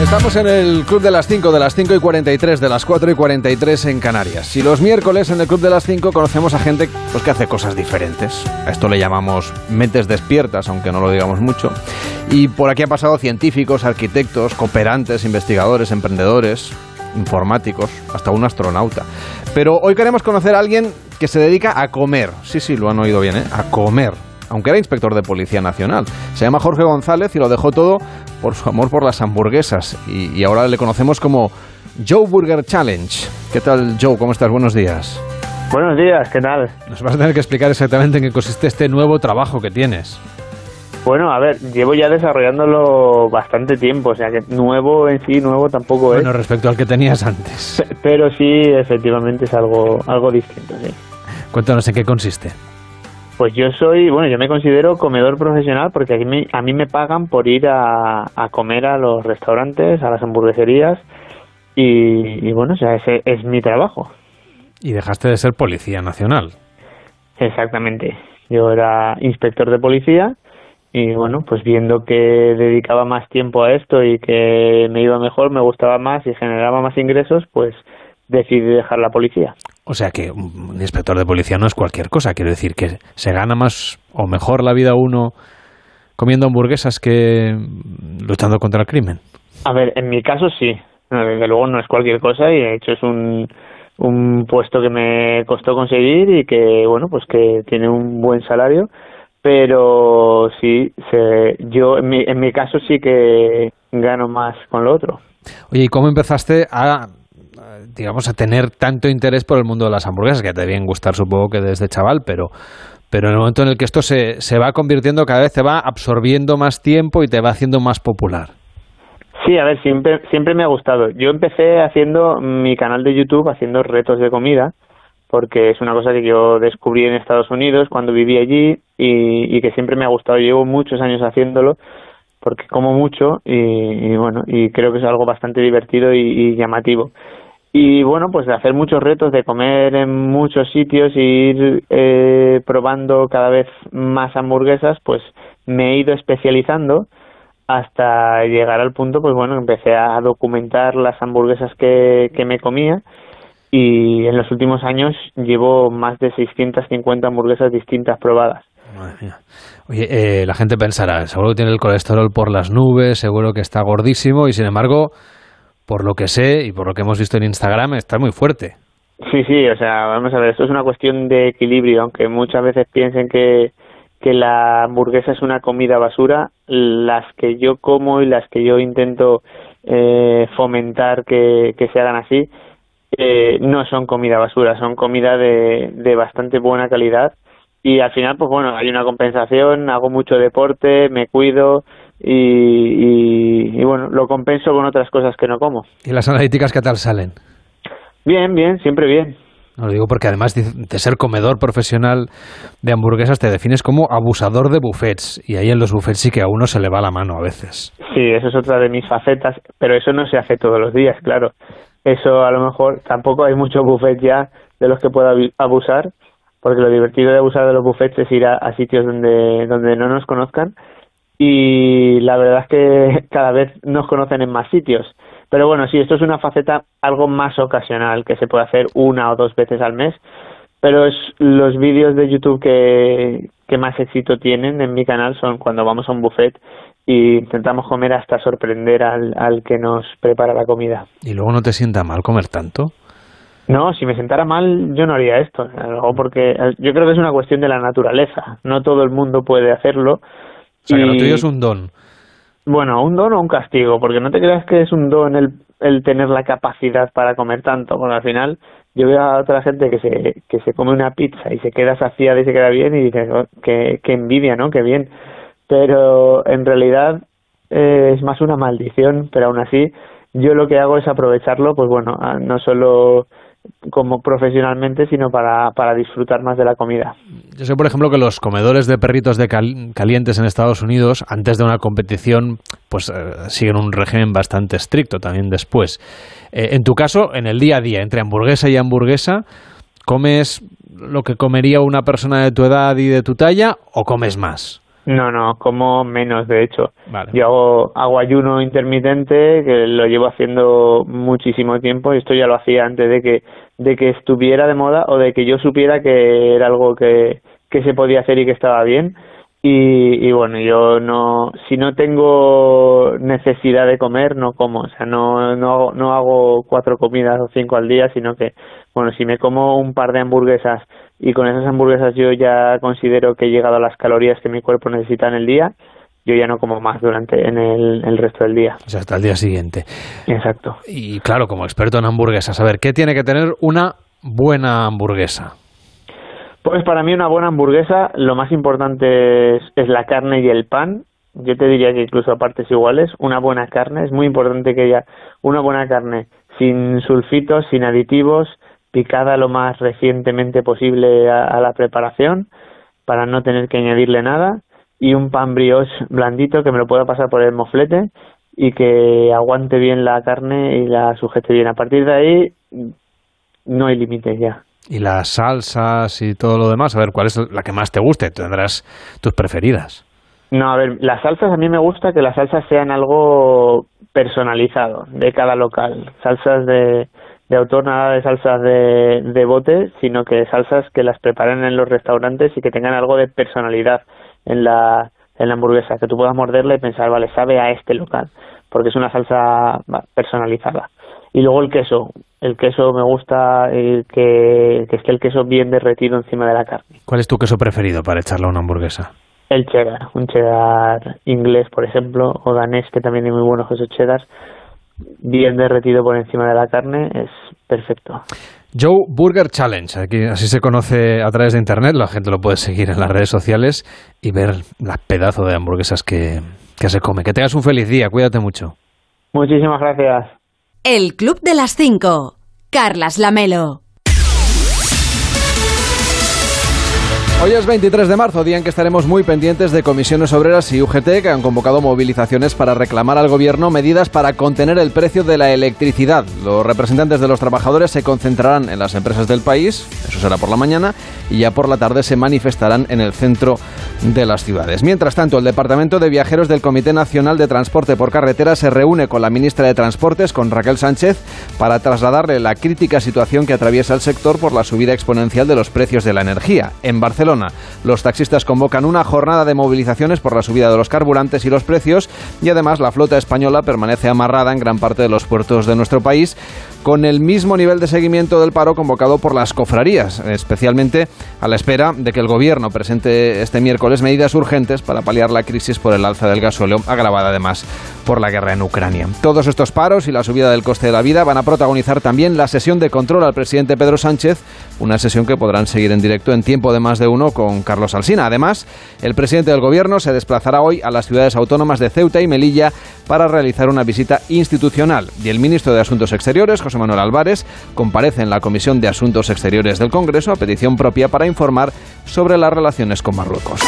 Estamos en el Club de las 5, de las 5 y 43, de las 4 y 43 en Canarias. Y los miércoles en el Club de las 5 conocemos a gente pues, que hace cosas diferentes. A esto le llamamos mentes despiertas, aunque no lo digamos mucho. Y por aquí han pasado científicos, arquitectos, cooperantes, investigadores, emprendedores, informáticos, hasta un astronauta. Pero hoy queremos conocer a alguien que se dedica a comer. Sí, sí, lo han oído bien, ¿eh? A comer. Aunque era inspector de Policía Nacional. Se llama Jorge González y lo dejó todo por su amor por las hamburguesas. Y, y ahora le conocemos como Joe Burger Challenge. ¿Qué tal, Joe? ¿Cómo estás? Buenos días. Buenos días, ¿qué tal? Nos vas a tener que explicar exactamente en qué consiste este nuevo trabajo que tienes. Bueno, a ver, llevo ya desarrollándolo bastante tiempo, o sea que nuevo en sí, nuevo tampoco es. Bueno, respecto al que tenías antes. Pero sí, efectivamente es algo, algo distinto, sí. Cuéntanos en qué consiste. Pues yo soy, bueno, yo me considero comedor profesional porque a mí, a mí me pagan por ir a, a comer a los restaurantes, a las hamburgueserías y, y bueno, o sea, ese es mi trabajo. Y dejaste de ser policía nacional. Exactamente. Yo era inspector de policía y bueno, pues viendo que dedicaba más tiempo a esto y que me iba mejor, me gustaba más y generaba más ingresos, pues decidí dejar la policía. O sea que un inspector de policía no es cualquier cosa, quiero decir que se gana más o mejor la vida uno comiendo hamburguesas que luchando contra el crimen. A ver, en mi caso sí, desde luego no es cualquier cosa y de hecho es un, un puesto que me costó conseguir y que bueno pues que tiene un buen salario pero sí se, yo en mi, en mi caso sí que gano más con lo otro Oye, ¿y cómo empezaste a digamos a tener tanto interés por el mundo de las hamburguesas que te debían gustar supongo que desde chaval pero pero en el momento en el que esto se, se va convirtiendo cada vez te va absorbiendo más tiempo y te va haciendo más popular Sí, a ver, siempre, siempre me ha gustado. Yo empecé haciendo mi canal de YouTube, haciendo retos de comida, porque es una cosa que yo descubrí en Estados Unidos cuando viví allí y, que siempre me ha gustado. Llevo muchos años haciéndolo porque como mucho y, bueno, y creo que es algo bastante divertido y, llamativo. Y bueno, pues de hacer muchos retos, de comer en muchos sitios y ir eh, probando cada vez más hamburguesas, pues me he ido especializando hasta llegar al punto, pues bueno, empecé a documentar las hamburguesas que, que me comía y en los últimos años llevo más de 650 hamburguesas distintas probadas. Oye, eh, la gente pensará, seguro que tiene el colesterol por las nubes, seguro que está gordísimo y sin embargo, por lo que sé y por lo que hemos visto en Instagram, está muy fuerte. Sí, sí, o sea, vamos a ver, esto es una cuestión de equilibrio, aunque muchas veces piensen que, que la hamburguesa es una comida basura, las que yo como y las que yo intento eh, fomentar que, se hagan así, eh, no son comida basura, son comida de, de bastante buena calidad y al final pues bueno hay una compensación hago mucho deporte me cuido y, y, bueno lo compenso con otras cosas que no como y las analíticas qué tal salen bien bien siempre bien lo digo porque además de ser comedor profesional de hamburguesas te defines como abusador de buffets y ahí en los buffets sí que a uno se le va la mano a veces. Sí, eso es otra de mis facetas, pero eso no se hace todos los días, claro. Eso a lo mejor tampoco hay muchos buffets ya de los que pueda abusar, porque lo divertido de abusar de los buffets es ir a, a sitios donde, donde no nos conozcan y la verdad es que cada vez nos conocen en más sitios pero bueno, sí, esto es una faceta algo más ocasional, que se puede hacer una o dos veces al mes, pero es los vídeos de YouTube que, que más éxito tienen en mi canal son cuando vamos a un buffet y intentamos comer hasta sorprender al, al que nos prepara la comida. ¿Y luego no te sienta mal comer tanto? No, si me sentara mal yo no haría esto, algo porque yo creo que es una cuestión de la naturaleza, no todo el mundo puede hacerlo. O sea, que lo tuyo es un don. Bueno, un don o un castigo, porque no te creas que es un don el, el tener la capacidad para comer tanto, porque al final yo veo a otra gente que se, que se come una pizza y se queda saciada y se queda bien y dices, oh, que, envidia, ¿no? Qué bien. Pero en realidad eh, es más una maldición, pero aún así yo lo que hago es aprovecharlo, pues bueno, no solo como profesionalmente, sino para, para disfrutar más de la comida. Yo sé, por ejemplo, que los comedores de perritos de calientes en Estados Unidos, antes de una competición, pues eh, siguen un régimen bastante estricto también después. Eh, en tu caso, en el día a día, entre hamburguesa y hamburguesa, ¿comes lo que comería una persona de tu edad y de tu talla o comes más? No, no, como menos, de hecho. Yo hago, ayuno intermitente, que lo llevo haciendo muchísimo tiempo, y esto ya lo hacía antes de que, de que estuviera de moda o de que yo supiera que era algo que, que se podía hacer y que estaba bien. Y, y, bueno, yo no, si no tengo necesidad de comer, no como, o sea, no, no, no hago cuatro comidas o cinco al día, sino que, bueno, si me como un par de hamburguesas y con esas hamburguesas yo ya considero que he llegado a las calorías que mi cuerpo necesita en el día, yo ya no como más durante en el, resto del día. O sea, hasta el día siguiente. Exacto. Y claro, como experto en hamburguesas, a ver, ¿qué tiene que tener una buena hamburguesa? Pues para mí una buena hamburguesa, lo más importante es, es la carne y el pan. Yo te diría que incluso a partes iguales, una buena carne, es muy importante que haya una buena carne sin sulfitos, sin aditivos, picada lo más recientemente posible a, a la preparación para no tener que añadirle nada y un pan brioche blandito que me lo pueda pasar por el moflete y que aguante bien la carne y la sujete bien. A partir de ahí no hay límites ya. Y las salsas y todo lo demás, a ver, ¿cuál es la que más te guste? Tendrás tus preferidas. No, a ver, las salsas a mí me gusta que las salsas sean algo personalizado de cada local. Salsas de, de autor, nada de salsas de, de bote, sino que salsas que las preparen en los restaurantes y que tengan algo de personalidad en la, en la hamburguesa, que tú puedas morderla y pensar, vale, sabe a este local, porque es una salsa personalizada. Y luego el queso, el queso me gusta el que, que esté el queso bien derretido encima de la carne. ¿Cuál es tu queso preferido para echarle a una hamburguesa? El cheddar, un cheddar inglés, por ejemplo, o danés, que también hay muy buenos quesos cheddar, bien derretido por encima de la carne, es perfecto. Joe Burger Challenge, aquí así se conoce a través de internet, la gente lo puede seguir en las redes sociales y ver las pedazos de hamburguesas que, que se come. Que tengas un feliz día, cuídate mucho. Muchísimas gracias. El Club de las Cinco. Carlas Lamelo. Hoy es 23 de marzo, día en que estaremos muy pendientes de comisiones obreras y UGT que han convocado movilizaciones para reclamar al gobierno medidas para contener el precio de la electricidad. Los representantes de los trabajadores se concentrarán en las empresas del país, eso será por la mañana, y ya por la tarde se manifestarán en el centro de las ciudades. Mientras tanto, el Departamento de Viajeros del Comité Nacional de Transporte por Carretera se reúne con la ministra de Transportes, con Raquel Sánchez, para trasladarle la crítica situación que atraviesa el sector por la subida exponencial de los precios de la energía. En Barcelona, los taxistas convocan una jornada de movilizaciones por la subida de los carburantes y los precios y además la flota española permanece amarrada en gran parte de los puertos de nuestro país con el mismo nivel de seguimiento del paro convocado por las cofradías, especialmente a la espera de que el gobierno presente este miércoles medidas urgentes para paliar la crisis por el alza del gasóleo, agravada además por la guerra en Ucrania. Todos estos paros y la subida del coste de la vida van a protagonizar también la sesión de control al presidente Pedro Sánchez, una sesión que podrán seguir en directo en tiempo de más de con Carlos Alsina. Además, el presidente del gobierno se desplazará hoy a las ciudades autónomas de Ceuta y Melilla para realizar una visita institucional. Y el ministro de Asuntos Exteriores, José Manuel Álvarez, comparece en la Comisión de Asuntos Exteriores del Congreso a petición propia para informar sobre las relaciones con Marruecos.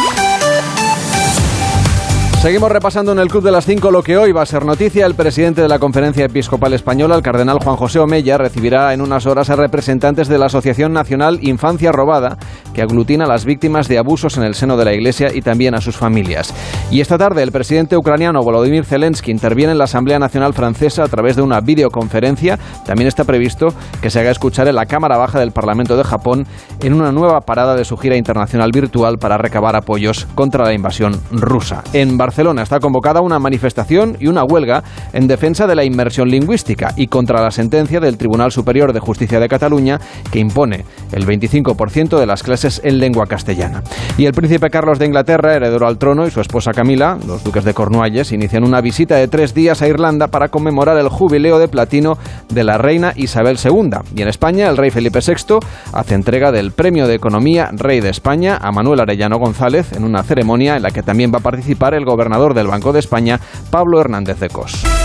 Seguimos repasando en el Club de las Cinco lo que hoy va a ser noticia. El presidente de la Conferencia Episcopal Española, el cardenal Juan José Omeya, recibirá en unas horas a representantes de la Asociación Nacional Infancia Robada, que aglutina a las víctimas de abusos en el seno de la Iglesia y también a sus familias. Y esta tarde el presidente ucraniano Volodymyr Zelensky interviene en la Asamblea Nacional Francesa a través de una videoconferencia. También está previsto que se haga escuchar en la Cámara Baja del Parlamento de Japón en una nueva parada de su gira internacional virtual para recabar apoyos contra la invasión rusa. En Barcelona está convocada una manifestación y una huelga en defensa de la inmersión lingüística y contra la sentencia del Tribunal Superior de Justicia de Cataluña que impone el 25% de las clases en lengua castellana. Y el príncipe Carlos de Inglaterra, heredero al trono, y su esposa Camila, los duques de Cornualles, inician una visita de tres días a Irlanda para conmemorar el jubileo de platino de la reina Isabel II. Y en España, el rey Felipe VI hace entrega del Premio de Economía Rey de España a Manuel Arellano González en una ceremonia en la que también va a participar el gobernador del Banco de España, Pablo Hernández de Cos.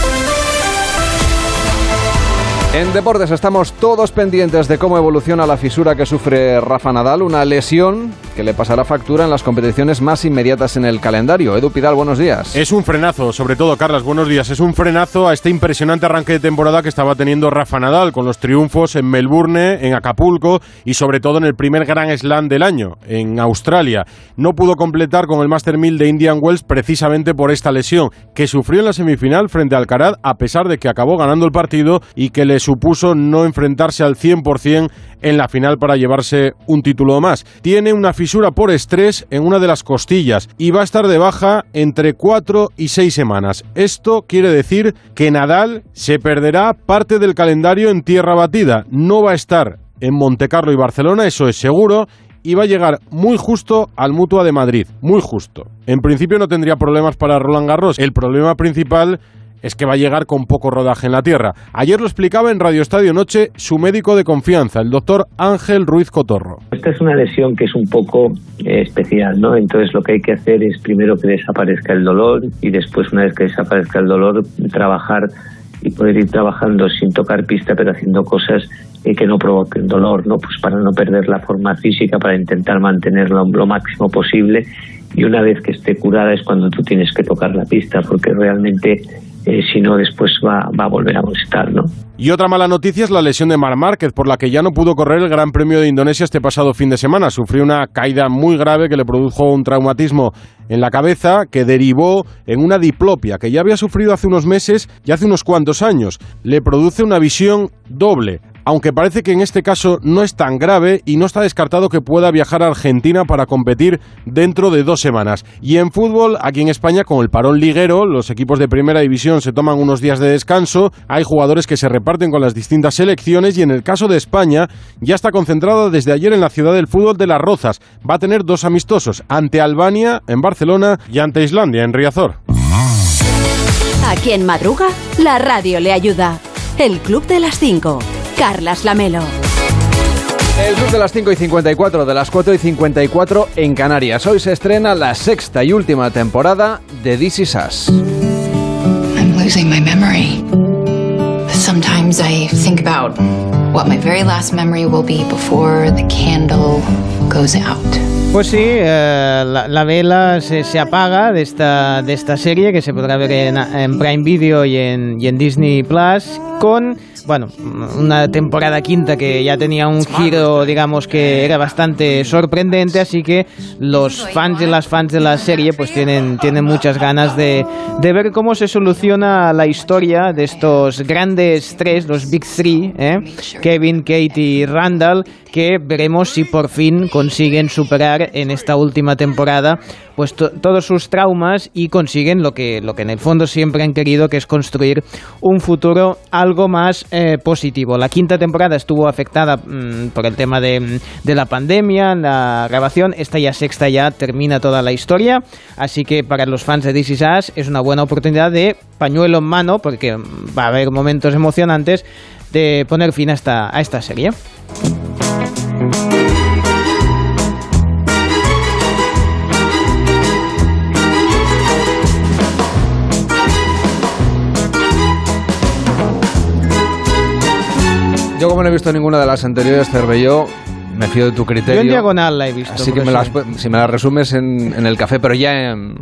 En deportes estamos todos pendientes de cómo evoluciona la fisura que sufre Rafa Nadal, una lesión que le pasará factura en las competiciones más inmediatas en el calendario. Edu Pidal, buenos días. Es un frenazo, sobre todo, Carlas, buenos días. Es un frenazo a este impresionante arranque de temporada que estaba teniendo Rafa Nadal con los triunfos en Melbourne, en Acapulco y sobre todo en el primer Grand Slam del año, en Australia. No pudo completar con el Master 1000 de Indian Wells precisamente por esta lesión que sufrió en la semifinal frente al Alcaraz a pesar de que acabó ganando el partido y que le supuso no enfrentarse al 100% en la final para llevarse un título más. Tiene una fisura por estrés en una de las costillas y va a estar de baja entre 4 y 6 semanas. Esto quiere decir que Nadal se perderá parte del calendario en tierra batida. No va a estar en Montecarlo y Barcelona, eso es seguro, y va a llegar muy justo al Mutua de Madrid, muy justo. En principio no tendría problemas para Roland Garros. El problema principal es que va a llegar con poco rodaje en la Tierra. Ayer lo explicaba en Radio Estadio Noche su médico de confianza, el doctor Ángel Ruiz Cotorro. Esta es una lesión que es un poco eh, especial, ¿no? Entonces lo que hay que hacer es primero que desaparezca el dolor y después una vez que desaparezca el dolor trabajar y poder ir trabajando sin tocar pista pero haciendo cosas eh, que no provoquen dolor, ¿no? Pues para no perder la forma física, para intentar mantenerla lo máximo posible y una vez que esté curada es cuando tú tienes que tocar la pista porque realmente eh, si no después va, va, a volver a molestar, ¿no? Y otra mala noticia es la lesión de Mar Márquez, por la que ya no pudo correr el Gran Premio de Indonesia este pasado fin de semana. Sufrió una caída muy grave que le produjo un traumatismo en la cabeza que derivó en una diplopia que ya había sufrido hace unos meses y hace unos cuantos años. Le produce una visión doble, aunque parece que en este caso no es tan grave y no está descartado que pueda viajar a Argentina para competir dentro de dos semanas. Y en fútbol, aquí en España, con el parón liguero, los equipos de primera división se toman unos días de descanso, hay jugadores que se reparten con las distintas selecciones y en el caso de España ya está concentrado desde ayer en la ciudad del fútbol de Las Rozas. Va a tener dos amistosos, ante Albania en Barcelona y ante Islandia en Riazor. Aquí en Madruga, la radio le ayuda. El Club de las Cinco. Carlas Lamelo. El club de las 5 y 54, de las 4 y 54 en Canarias. Hoy se estrena la sexta y última temporada de This Is Us. I'm losing my memory. Sometimes I think about what my very last memory will be before the candle goes out. Pues sí, eh, la, la, vela se, se, apaga de esta, de esta serie que se podrá ver en, en Prime Video y en, y en Disney Plus con bueno, una temporada quinta que ya tenía un giro, digamos, que era bastante sorprendente, así que los fans y las fans de la serie pues tienen, tienen muchas ganas de, ver cómo se soluciona la historia de estos grandes tres, los Big Three, ¿eh? Kevin, Kate y Randall, que veremos si por fin consiguen superar en esta última temporada pues todos sus traumas y consiguen lo que, lo que en el fondo siempre han querido, que es construir un futuro algo más eh, positivo. La quinta temporada estuvo afectada mmm, por el tema de, de, la pandemia, la grabación. Esta ya sexta ya termina toda la historia, así que para los fans de This Is Us es una buena oportunidad de pañuelo en mano, porque va a haber momentos emocionantes de poner fin a esta, a esta serie. Yo como no he visto ninguna de las anteriores, Cervelló, me fío de tu criterio. Yo en diagonal la he visto. Así que me las, si me las resumes en, en, el café, pero ya en,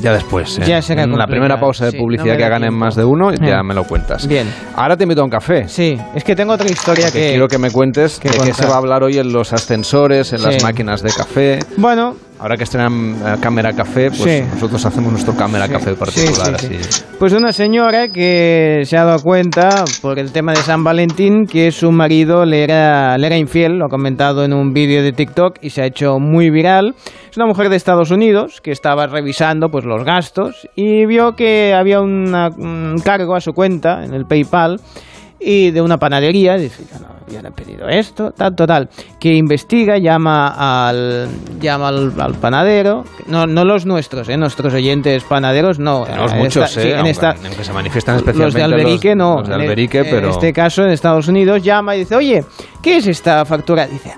ya después. ¿eh? Ya será en la primera pausa de sí, publicidad no que hagan en más de uno, ya me lo cuentas. Bien. Ahora te invito a un café. Sí, es que tengo otra historia que... quiero que me cuentes que de qué se va a hablar hoy en los ascensores, en Sí. las máquinas de café. Bueno, Ahora que estrenan eh, cámara café, pues Sí. nosotros hacemos nuestro cámara café particular. sí, sí. así. Pues una señora que se ha dado cuenta por el tema de San Valentín que su marido le era, le era infiel, lo ha comentado en un vídeo de TikTok y se ha hecho muy viral. Es una mujer de Estados Unidos que estaba revisando pues los gastos y vio que había una- un cargo a su cuenta en el PayPal y de una panadería, dice, "Ya no, ya no he pedido esto, tal, total, que investiga, llama al llama al, al panadero, no, no los nuestros, ¿eh? nuestros oyentes panaderos, no. Tenemos en muchos, esta- eh, sí, en esta- aunque se manifiestan los especialmente de Alberique no. los de En- Alberique, en pero... este caso, en Estados Unidos, llama y dice, oye, ¿qué es esta factura? Dice,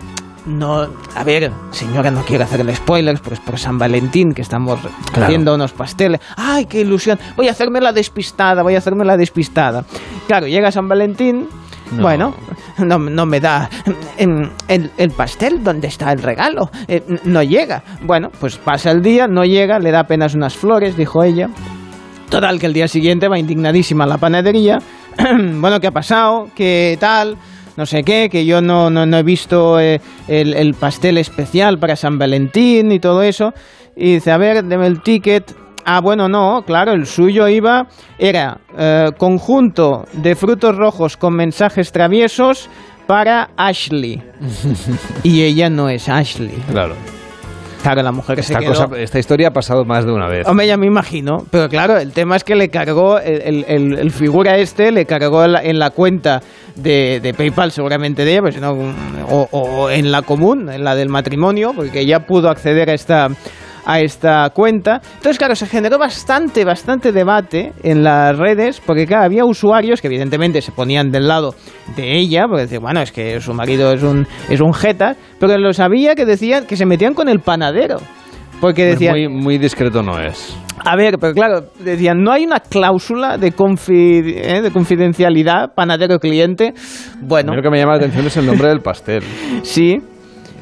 no, a ver, señora, no quiero hacerle spoilers, pero es por San Valentín que estamos Claro. haciendo unos pasteles. ¡Ay, qué ilusión! Voy a hacerme la despistada, voy a hacerme la despistada. Claro, llega San Valentín, No. bueno, no, no me da el, el pastel, ¿dónde está el regalo? Eh, no llega. Bueno, pues pasa el día, no llega, le da apenas unas flores, dijo ella. Total, que el día siguiente va indignadísima a la panadería. bueno, ¿qué ha pasado? ¿Qué tal? No sé qué, que yo no, no, no he visto eh, el, el pastel especial para San Valentín y todo eso. Y dice, a ver, deme el ticket. Ah, bueno, no, claro, el suyo iba, era eh, conjunto de frutos rojos con mensajes traviesos para Ashley. y ella no es Ashley. Claro. Claro, la mujer que Esta, se quedó... cosa, esta historia ha pasado más de una vez. Hombre, ya me imagino. Pero claro, el tema es que le cargó, el, el- el- figura este le cargó en la, en la cuenta de, de PayPal, seguramente de ella, pues, no, o, o en la común, en la del matrimonio, porque ya pudo acceder a esta, a esta cuenta. Entonces, claro, se generó bastante, bastante debate en las redes, porque claro, había usuarios que evidentemente se ponían del lado de ella, porque decían, bueno, es que su marido es un, es un jeta, pero lo sabía que decían que se metían con el panadero. Porque decían... Muy, muy discreto no es. A ver, pero claro, decían, no hay una cláusula de, confi- eh, de confidencialidad panadero-cliente. Bueno, Lo que me llama la atención es el nombre del pastel. sí.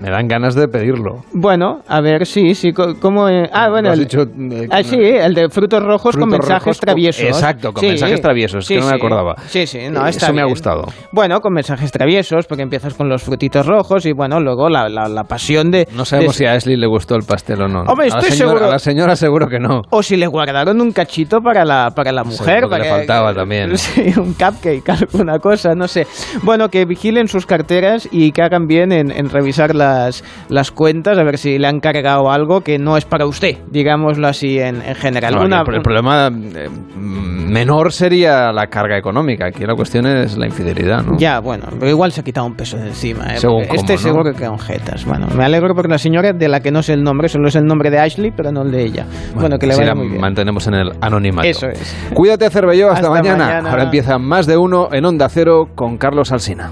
Me dan ganas de pedirlo. Bueno, a ver, sí, sí, ¿cómo? eh? Ah, bueno, el, dicho, eh, ah, sí, el de frutos rojos con Frutos mensajes rojos con- traviesos. Exacto, con Sí, mensajes traviesos, sí, que no me acordaba. Sí, sí, no, Eh, está Eso me ha bien. gustado. Bueno, con mensajes traviesos, porque empiezas con los frutitos rojos y bueno, luego la, la, la pasión de... No sabemos de- si a Ashley le gustó el pastel o no. Hombre, a la estoy señora, seguro- A la señora seguro que no. O si le guardaron un cachito para la, para la mujer. Seguro que para le faltaba también. Sí, un cupcake, alguna cosa, no sé. Bueno, que vigilen sus carteras y que hagan bien en, en revisar las, las cuentas, a ver si le han cargado algo que no es para usted, digámoslo así en, en general. No, Una- el, el problema eh, menor sería la carga económica. Aquí la cuestión es la infidelidad, ¿no? Ya, bueno, pero igual se ha quitado un peso de encima. ¿eh? Según Porque este cómo, ¿no? seguro que quedan jetas. Bueno, me alegro porque la señora de la que no sé el nombre, solo es el nombre de Ashley, pero no el de ella. Bueno, que le vaya muy bien. mantenemos en el anonimato. Eso es. Cuídate, Cervelló. Hasta, Hasta mañana. mañana. Ahora empieza más de uno en Onda Cero con Carlos Alsina.